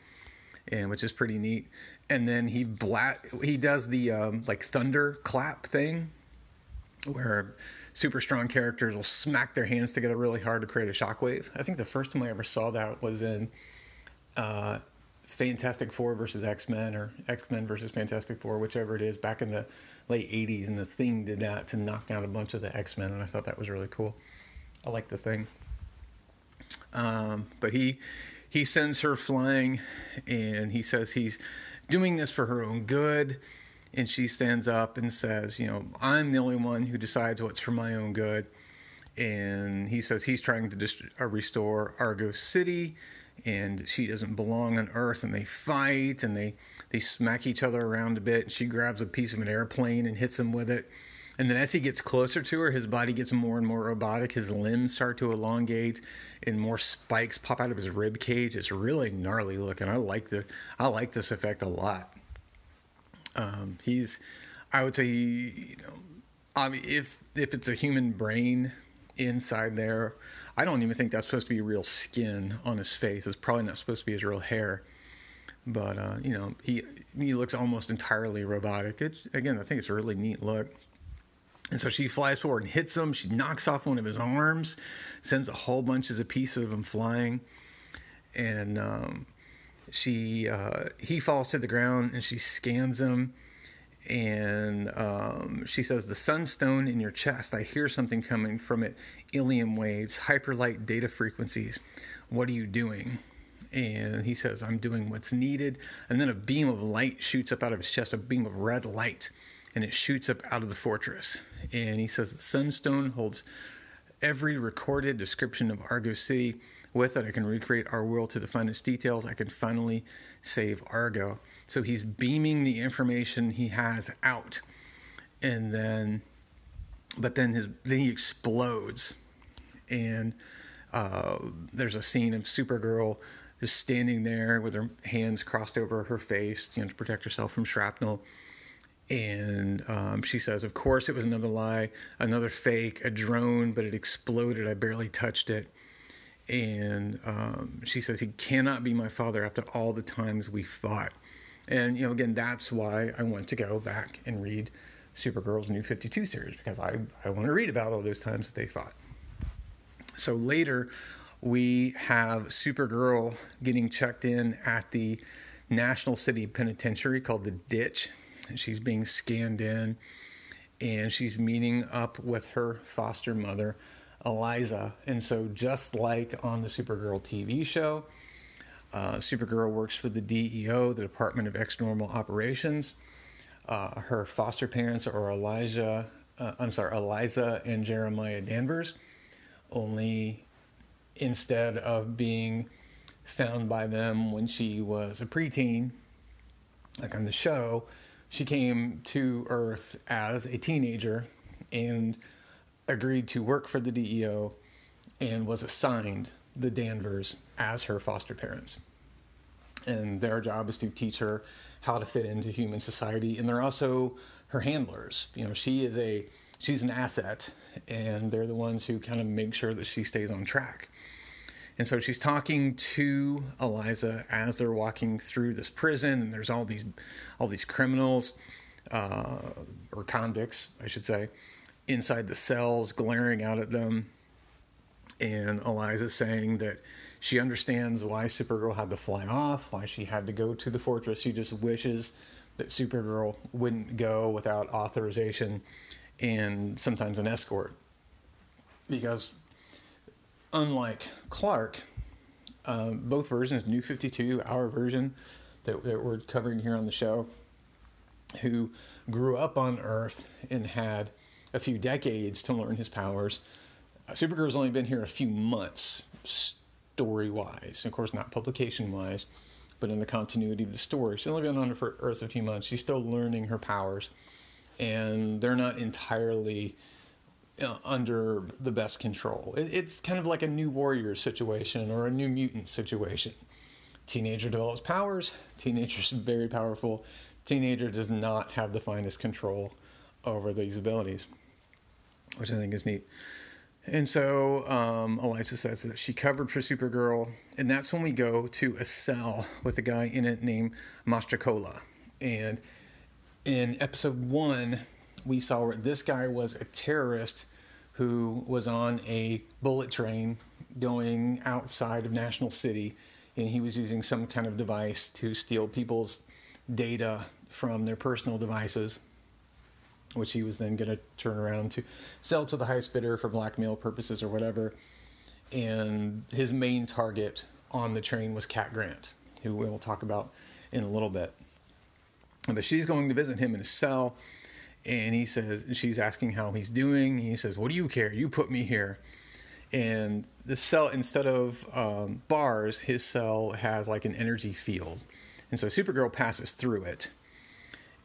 Speaker 1: And which is pretty neat. And then he blat he does the um, like thunder clap thing where super strong characters will smack their hands together really hard to create a shockwave. I think the first time I ever saw that was in uh, Fantastic Four versus X Men or X Men versus Fantastic Four, whichever it is, back in the late 80s. And the thing did that to knock down a bunch of the X Men, and I thought that was really cool. I like the thing. Um, but he he sends her flying, and he says he's doing this for her own good and she stands up and says, you know, I'm the only one who decides what's for my own good. And he says he's trying to dist- uh, restore Argo City, and she doesn't belong on Earth. And they fight and they they smack each other around a bit. And she grabs a piece of an airplane and hits him with it. And then as he gets closer to her, his body gets more and more robotic. His limbs start to elongate, and more spikes pop out of his rib cage. It's really gnarly looking. I like the I like this effect a lot. Um, he's, I would say, you know, I mean, if if it's a human brain inside there, I don't even think that's supposed to be real skin on his face. It's probably not supposed to be his real hair. But uh, you know, he he looks almost entirely robotic. It's again, I think it's a really neat look. And so she flies forward and hits him. She knocks off one of his arms, sends a whole bunch of pieces of him flying, and um, she uh, he falls to the ground and she scans him and um, she says the sunstone in your chest i hear something coming from it ilium waves hyperlight data frequencies What are you doing? And he says, I'm doing what's needed. And then a beam of light shoots up out of his chest, a beam of red light, and it shoots up out of the fortress. And he says, The Sunstone holds every recorded description of Argo City. With it, I can recreate our world to the finest details. I can finally save Argo. So he's beaming the information he has out. And then, but then his, then he explodes. And uh, there's a scene of Supergirl just standing there with her hands crossed over her face, you know, to protect herself from shrapnel. And um, she says, Of course, it was another lie, another fake, a drone, but it exploded. I barely touched it. And um, she says, He cannot be my father after all the times we fought. And, you know, again, that's why I want to go back and read Supergirl's New 52 series because I, I want to read about all those times that they fought. So later, we have Supergirl getting checked in at the National City Penitentiary called the Ditch. She's being scanned in and she's meeting up with her foster mother, Eliza. And so, just like on the Supergirl TV show, uh, Supergirl works for the DEO, the Department of Extranormal Operations. Uh, her foster parents are Elijah, uh, I'm sorry, Eliza and Jeremiah Danvers. Only instead of being found by them when she was a preteen, like on the show, she came to Earth as a teenager and agreed to work for the DEO and was assigned the Danvers as her foster parents. And their job is to teach her how to fit into human society. And they're also her handlers. You know, she is a she's an asset, and they're the ones who kind of make sure that she stays on track. And so she's talking to Eliza as they're walking through this prison, and there's all these all these criminals uh, or convicts, I should say, inside the cells, glaring out at them. And Eliza saying that she understands why Supergirl had to fly off, why she had to go to the fortress. She just wishes that Supergirl wouldn't go without authorization and sometimes an escort. Because unlike Clark, uh, both versions, New 52, our version that, that we're covering here on the show, who grew up on Earth and had a few decades to learn his powers. Uh, Supergirl's only been here a few months, story wise. Of course, not publication wise, but in the continuity of the story. She's only been on Earth a few months. She's still learning her powers, and they're not entirely under the best control. It's kind of like a new warrior situation or a new mutant situation. Teenager develops powers, teenager's very powerful, teenager does not have the finest control over these abilities, which I think is neat. And so um, Eliza says that she covered for Supergirl, and that's when we go to a cell with a guy in it named Mastrocola. And in episode one, we saw where this guy was a terrorist who was on a bullet train going outside of National City, and he was using some kind of device to steal people's data from their personal devices, which he was then going to turn around to sell to the highest bidder for blackmail purposes or whatever. And his main target on the train was Cat Grant, who we'll talk about in a little bit. But she's going to visit him in his cell, and he says, she's asking how he's doing. He says, What do you care? You put me here. And the cell, instead of um, bars, his cell has like an energy field. And so Supergirl passes through it.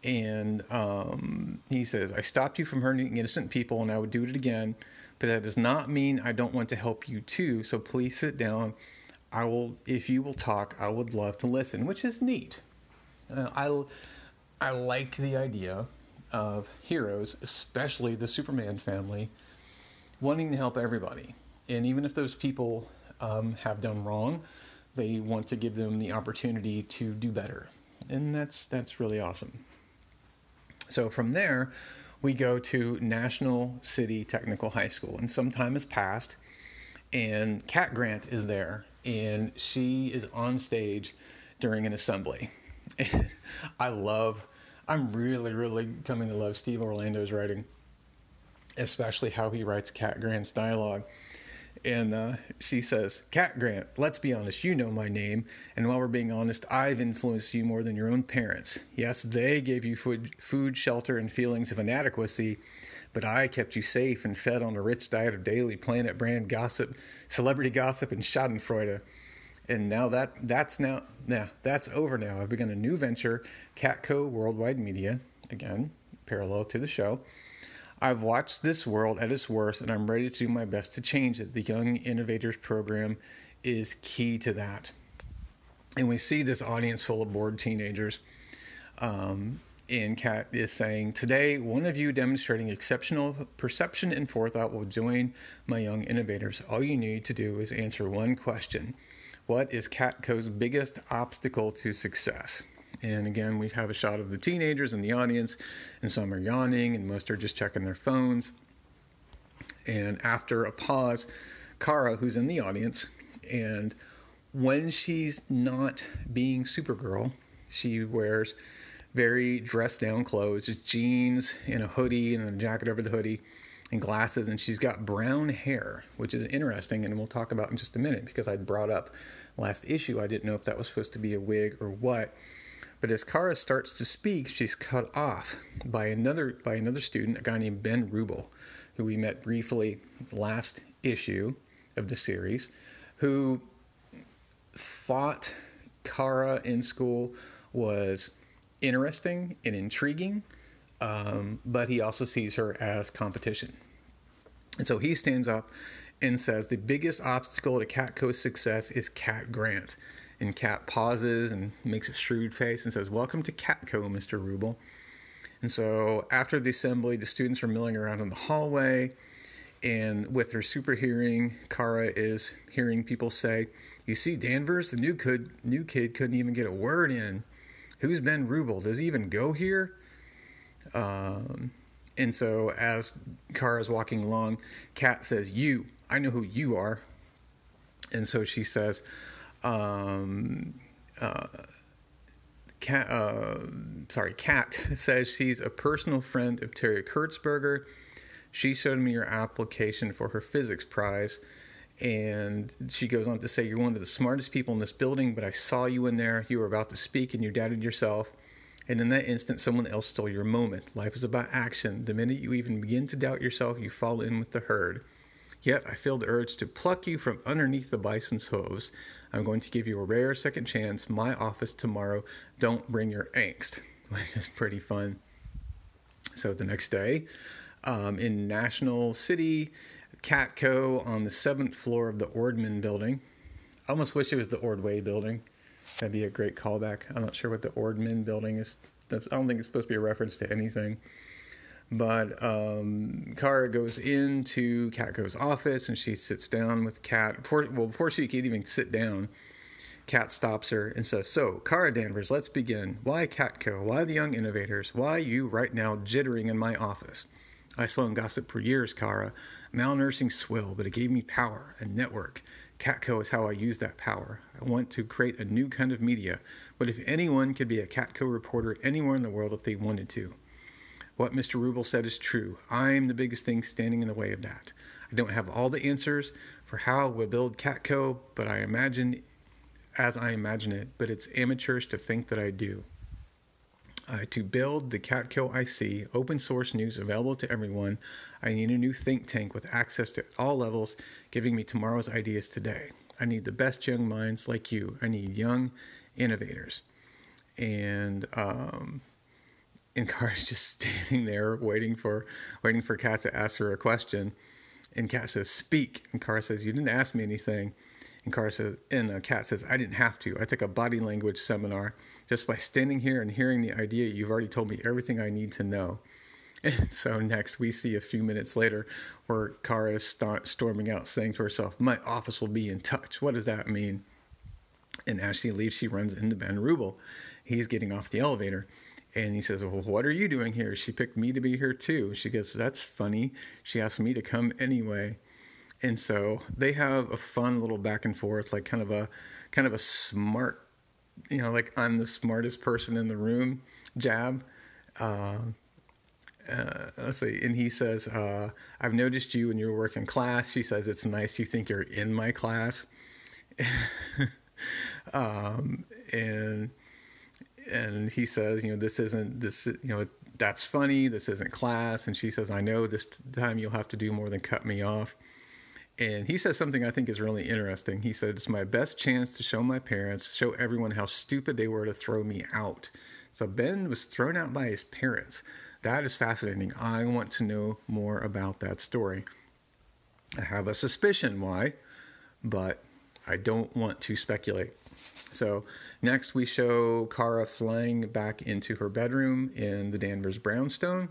Speaker 1: And um, he says, I stopped you from hurting innocent people and I would do it again, but that does not mean I don't want to help you too. So please sit down. I will, if you will talk, I would love to listen, which is neat. Uh, I, I like the idea of heroes, especially the Superman family, wanting to help everybody. And even if those people um, have done wrong, they want to give them the opportunity to do better. And that's that's really awesome. So from there, we go to National City Technical High School, and some time has passed, and Cat Grant is there, and she is on stage during an assembly. I love, I'm really, really coming to love Steve Orlando's writing, especially how he writes Cat Grant's dialogue. and uh, she says, Cat Grant, let's be honest, you know my name. And while we're being honest, I've influenced you more than your own parents. Yes, they gave you food, food, shelter, and feelings of inadequacy, but I kept you safe and fed on a rich diet of daily planet brand gossip, celebrity gossip, and Schadenfreude. And now that that's now now that's over now. I've begun a new venture, Catco Worldwide Media, again, parallel to the show. I've watched this world at its worst and I'm ready to do my best to change it. The Young Innovators Program is key to that. And we see this audience full of bored teenagers. Um, and Cat is saying, Today, one of you demonstrating exceptional perception and forethought will join my young innovators. All you need to do is answer one question What is Catco's biggest obstacle to success? And again, we have a shot of the teenagers in the audience, and some are yawning, and most are just checking their phones. And after a pause, Kara, who's in the audience, and when she's not being Supergirl, she wears very dressed down clothes, just jeans and a hoodie and a jacket over the hoodie and glasses. And she's got brown hair, which is interesting. And we'll talk about in just a minute because I brought up last issue. I didn't know if that was supposed to be a wig or what. But as Kara starts to speak, she's cut off by another by another student, a guy named Ben Rubel, who we met briefly last issue of the series, who thought Kara in school was interesting and intriguing, um, but he also sees her as competition. And so he stands up and says the biggest obstacle to Catco's success is Cat Grant. And Cat pauses and makes a shrewd face and says, Welcome to Catco, Mr. Rubel. And so after the assembly, the students are milling around in the hallway. And with her super hearing, Kara is hearing people say, You see, Danvers, the new kid, new kid couldn't even get a word in. Who's Ben Rubel? Does he even go here? Um, and so as Kara's walking along, Cat says, You, I know who you are. And so she says, um, uh, Cat, uh, sorry, Cat says she's a personal friend of Terry Kurtzberger. She showed me your application for her physics prize. And she goes on to say, You're one of the smartest people in this building, but I saw you in there. You were about to speak and you doubted yourself. And in that instant, someone else stole your moment. Life is about action. The minute you even begin to doubt yourself, you fall in with the herd. Yet I feel the urge to pluck you from underneath the bison's hooves. I'm going to give you a rare second chance. My office tomorrow. Don't bring your angst, which is pretty fun. So the next day, um, in National City, Catco on the seventh floor of the Ordman building. I almost wish it was the Ordway building. That'd be a great callback. I'm not sure what the Ordman building is. I don't think it's supposed to be a reference to anything. But um, Kara goes into Catco's office and she sits down with Cat. Before, well, before she can even sit down, Cat stops her and says, So, Kara Danvers, let's begin. Why Catco? Why the young innovators? Why you right now jittering in my office? I slung gossip for years, Kara. Malnursing swill, but it gave me power and network. Catco is how I use that power. I want to create a new kind of media. But if anyone could be a Catco reporter anywhere in the world if they wanted to, what Mr. Rubel said is true. I'm the biggest thing standing in the way of that. I don't have all the answers for how we'll build Catco, but I imagine as I imagine it, but it's amateurish to think that I do. Uh, to build the Catco IC, open source news available to everyone, I need a new think tank with access to all levels, giving me tomorrow's ideas today. I need the best young minds like you. I need young innovators. And um, and Kara's just standing there waiting for waiting for Cat to ask her a question. And Cat says, "Speak." And Kara says, "You didn't ask me anything." And Kara says, and uh, Cat says, "I didn't have to. I took a body language seminar. Just by standing here and hearing the idea, you've already told me everything I need to know." And so next we see a few minutes later where Kara is storming out, saying to herself, "My office will be in touch." What does that mean? And as she leaves, she runs into Ben Rubel. He's getting off the elevator. And he says, Well, what are you doing here? She picked me to be here too. She goes, That's funny. She asked me to come anyway. And so they have a fun little back and forth, like kind of a kind of a smart, you know, like I'm the smartest person in the room jab. Uh, uh, let's see. And he says, uh, I've noticed you when your work in class. She says, it's nice you think you're in my class. um, and, and he says, you know, this isn't this, you know, that's funny. This isn't class. And she says, I know this time you'll have to do more than cut me off. And he says something I think is really interesting. He said, It's my best chance to show my parents, show everyone how stupid they were to throw me out. So Ben was thrown out by his parents. That is fascinating. I want to know more about that story. I have a suspicion why, but I don't want to speculate. So, next we show Kara flying back into her bedroom in the Danvers brownstone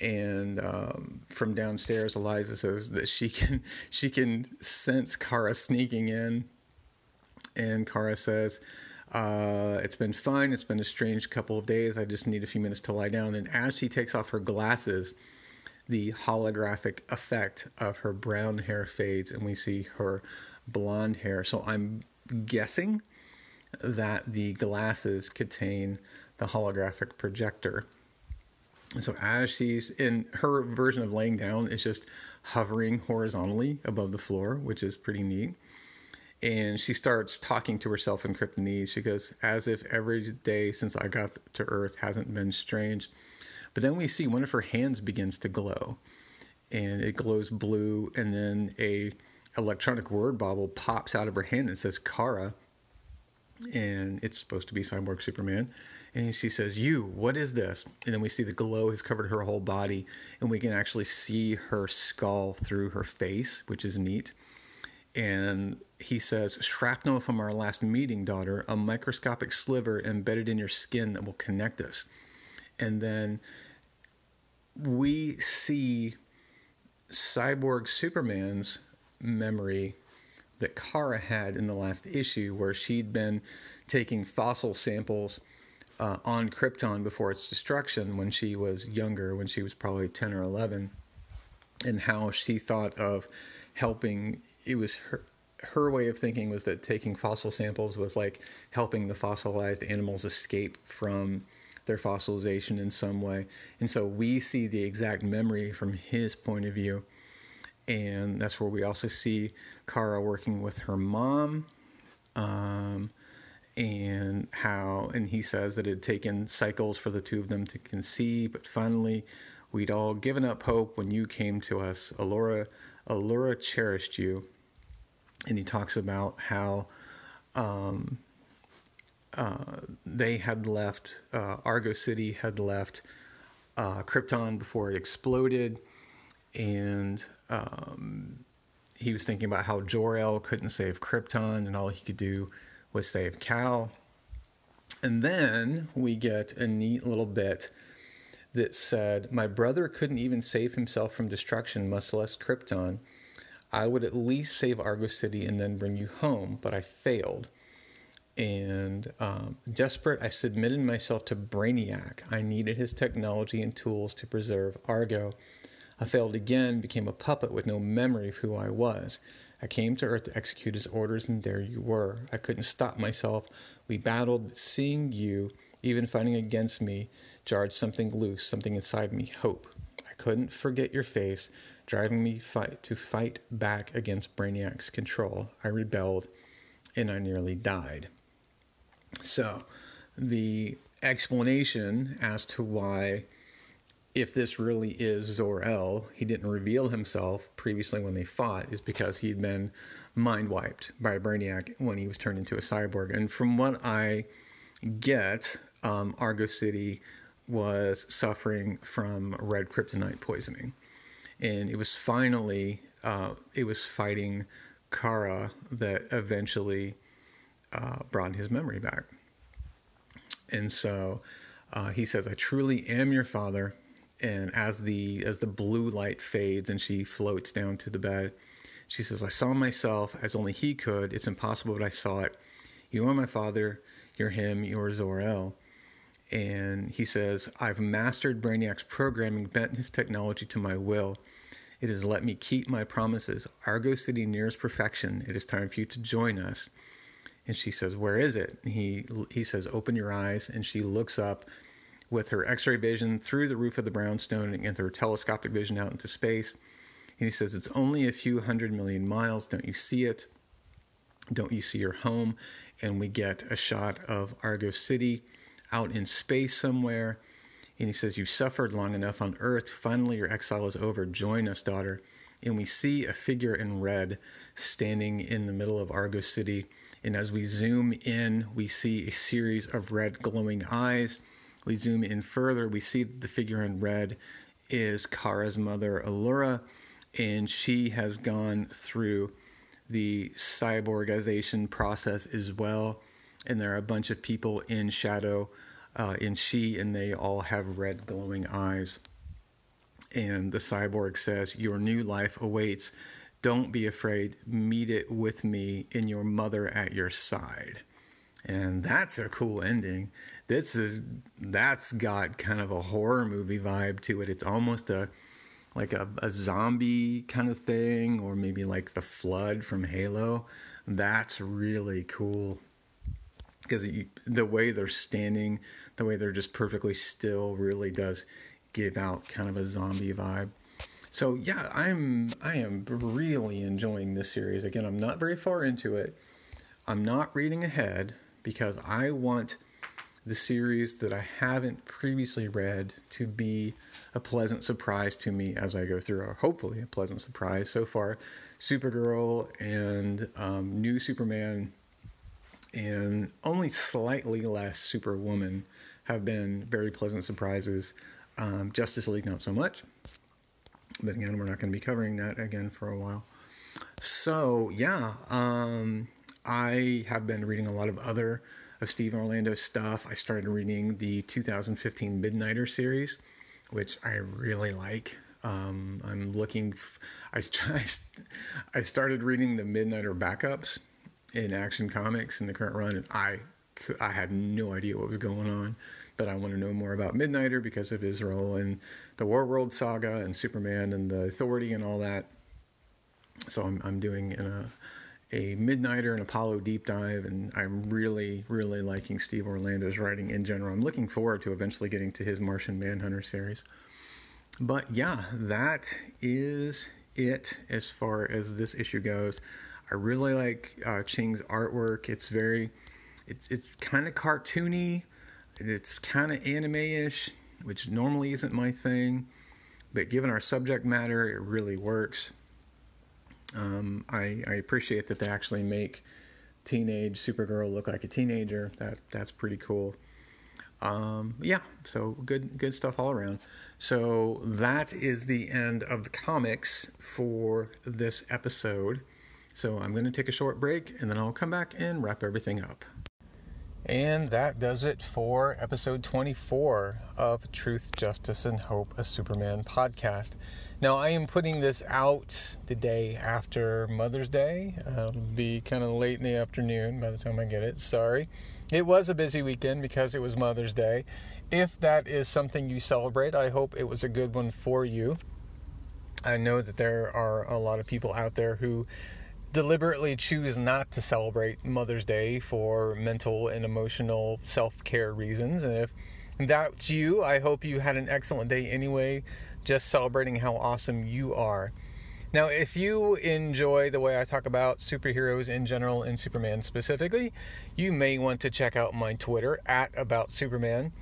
Speaker 1: and um, from downstairs, Eliza says that she can she can sense Kara sneaking in, and Kara says, uh, "It's been fine. It's been a strange couple of days. I just need a few minutes to lie down." And as she takes off her glasses, the holographic effect of her brown hair fades, and we see her blonde hair. So I'm guessing that the glasses contain the holographic projector so as she's in her version of laying down is just hovering horizontally above the floor, which is pretty neat. And she starts talking to herself in Kryptonese. She goes, as if every day since I got to Earth hasn't been strange. But then we see one of her hands begins to glow, and it glows blue, and then a electronic word bobble pops out of her hand and says Kara, and it's supposed to be Cyborg Superman. And she says, You, what is this? And then we see the glow has covered her whole body, and we can actually see her skull through her face, which is neat. And he says, Shrapnel from our last meeting, daughter, a microscopic sliver embedded in your skin that will connect us. And then we see Cyborg Superman's memory that Kara had in the last issue, where she'd been taking fossil samples uh, on Krypton before its destruction when she was younger, when she was probably 10 or 11, and how she thought of helping. It was her, her way of thinking was that taking fossil samples was like helping the fossilized animals escape from their fossilization in some way. And so we see the exact memory from his point of view. And that's where we also see Kara working with her mom. Um, and how and he says that it had taken cycles for the two of them to conceive but finally we'd all given up hope when you came to us. Alura Alura cherished you. And he talks about how um, uh, they had left uh, Argo City had left uh, Krypton before it exploded. And um, he was thinking about how Jor-El couldn't save Krypton and all he could do was save Kal. And then we get a neat little bit that said, My brother couldn't even save himself from destruction, much less Krypton. I would at least save Argo City and then bring you home, but I failed. And um, desperate, I submitted myself to Brainiac. I needed his technology and tools to preserve Argo. I failed again, became a puppet with no memory of who I was. I came to Earth to execute his orders, and there you were. I couldn't stop myself. We battled, seeing you, even fighting against me, jarred something loose, something inside me, hope. I couldn't forget your face, driving me fight to fight back against Brainiac's control. I rebelled, and I nearly died. So, the explanation as to why if this really is Zor-El, he didn't reveal himself previously when they fought, is because he'd been mind wiped by Brainiac when he was turned into a cyborg. And from what I get, um, Argo City was suffering from red kryptonite poisoning. And it was finally, uh, it was fighting Kara that eventually uh, brought his memory back. And so uh, he says, I truly am your father and as the as the blue light fades and she floats down to the bed she says i saw myself as only he could. It's impossible but i saw it. You are my father. You're him. You're zor-el. And he says i've mastered brainiac's programming bent his technology to my will. It has let me keep my promises. Argo city nears perfection. It is time for you to join us. And she says where is it? And he he says open your eyes. And she looks up with her x ray vision through the roof of the brownstone and her telescopic vision out into space. And he says, It's only a few hundred million miles. Don't you see it? Don't you see your home? And we get a shot of Argo City out in space somewhere. And he says, You've suffered long enough on Earth. Finally, your exile is over. Join us, daughter. And we see a figure in red standing in the middle of Argo City. And as we zoom in, we see a series of red glowing eyes. We zoom in further, we see the figure in red is Kara's mother, Alura, and she has gone through the cyborgization process as well. And there are a bunch of people in shadow uh, in she, and they all have red glowing eyes. And the cyborg says, Your new life awaits. Don't be afraid. Meet it with me in your mother at your side. And that's a cool ending. This is that's got kind of a horror movie vibe to it. It's almost a like a, a zombie kind of thing, or maybe like the flood from Halo. That's really cool because the way they're standing, the way they're just perfectly still, really does give out kind of a zombie vibe. So yeah, I'm I am really enjoying this series. Again, I'm not very far into it. I'm not reading ahead because I want the series that I haven't previously read to be a pleasant surprise to me as I go through, or hopefully a pleasant surprise. So far, Supergirl and um, New Superman and only slightly less Superwoman have been very pleasant surprises. Um, Justice League, not so much. But again, we're not going to be covering that again for a while. So, yeah, um, I have been reading a lot of other of Steve Orlando stuff. I started reading the 2015 Midnighter series, which I really like. Um, I'm looking. I I started reading the Midnighter backups in Action Comics in the current run, and I I had no idea what was going on, but I want to know more about Midnighter because of his role in the Warworld saga and Superman and the Authority and all that. So I'm I'm doing in a a Midnighter and Apollo deep dive, and I'm really, really liking Steve Orlando's writing in general. I'm looking forward to eventually getting to his Martian Manhunter series. But yeah, that is it as far as this issue goes. I really like uh, Ching's artwork. It's very, it's it's kind of cartoony. It's kind of anime-ish, which normally isn't my thing, but given our subject matter, it really works. Um, I, I appreciate that they actually make teenage Supergirl look like a teenager. That that's pretty cool. Um, yeah, so good good stuff all around. So that is the end of the comics for this episode. So I'm going to take a short break and then I'll come back and wrap everything up. And that does it for episode 24 of Truth, Justice, and Hope, a Superman podcast. Now, I am putting this out the day after Mother's Day. It'll be kind of late in the afternoon by the time I get it. Sorry. It was a busy weekend because it was Mother's Day. If that is something you celebrate, I hope it was a good one for you. I know that there are a lot of people out there who deliberately choose not to celebrate Mother's Day for mental and emotional self care reasons. And if that's you, I hope you had an excellent day anyway, just celebrating how awesome you are. Now, if you enjoy the way I talk about superheroes in general and Superman specifically, you may want to check out my Twitter at About Superman,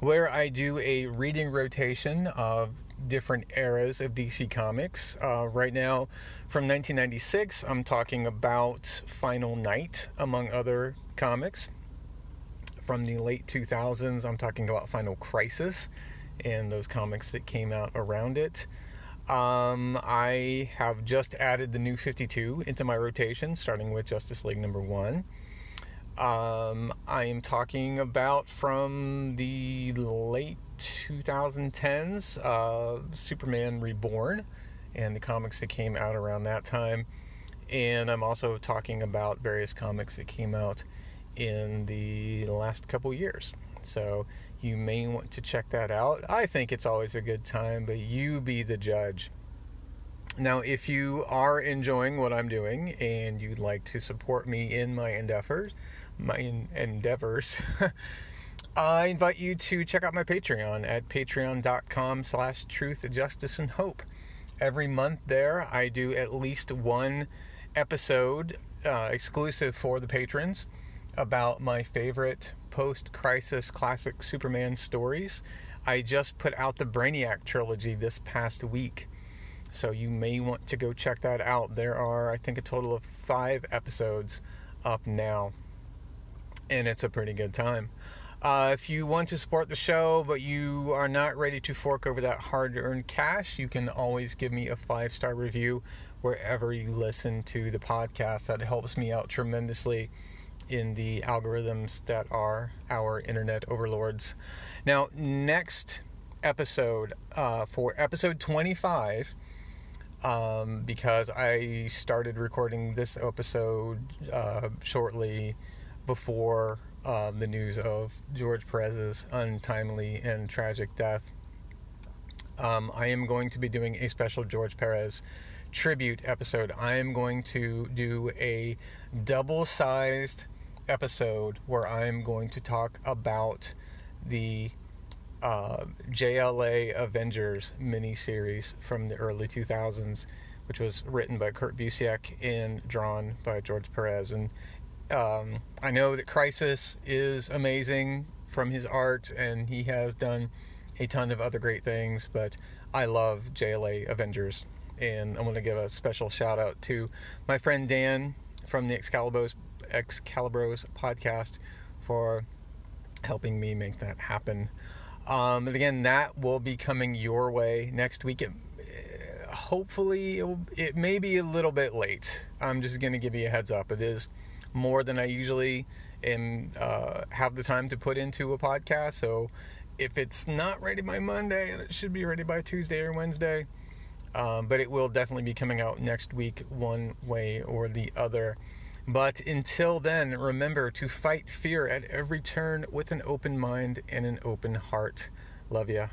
Speaker 1: where I do a reading rotation of different eras of DC Comics. Uh, right now, from 1996, I'm talking about Final Night, among other comics. From the late 2000s, I'm talking about Final Crisis and those comics that came out around it. Um, I have just added the new 52 into my rotation, starting with Justice League number one. Um, I am talking about from the late 2010s, uh, Superman Reborn, and the comics that came out around that time. And I'm also talking about various comics that came out in the last couple years. So you may want to check that out. I think it's always a good time, but you be the judge. Now, if you are enjoying what I'm doing and you'd like to support me in my endeavors, my endeavors, I invite you to check out my Patreon at patreon.com slash truth, justice, and hope. Every month there, I do at least one episode uh, exclusive for the patrons about my favorite post crisis classic Superman stories. I just put out the Brainiac trilogy this past week. So you may want to go check that out. There are, I think, a total of five episodes up now. And it's a pretty good time. Uh, if you want to support the show, but you are not ready to fork over that hard earned cash, you can always give me a five star review wherever you listen to the podcast. That helps me out tremendously in the algorithms that are our internet overlords. Now, next episode, uh, for episode 25, um, because I started recording this episode uh, shortly before uh, the news of George Perez's untimely and tragic death. Um, I am going to be doing a special George Perez tribute episode. I am going to do a double sized episode where I'm going to talk about the uh, JLA Avengers miniseries from the early 2000s, which was written by Kurt Busiek and drawn by George Perez. And um, I know that Crisis is amazing from his art, and he has done a ton of other great things, but I love JLA Avengers. And I want to give a special shout out to my friend Dan from the Excalibros, Excalibros podcast for helping me make that happen. Um, and again, that will be coming your way next week. It, hopefully, it, will, it may be a little bit late. I'm just going to give you a heads up. It is more than I usually am uh, have the time to put into a podcast. So if it's not ready by Monday, it should be ready by Tuesday or Wednesday. Um, but it will definitely be coming out next week, one way or the other. But until then, remember to fight fear at every turn with an open mind and an open heart. Love ya.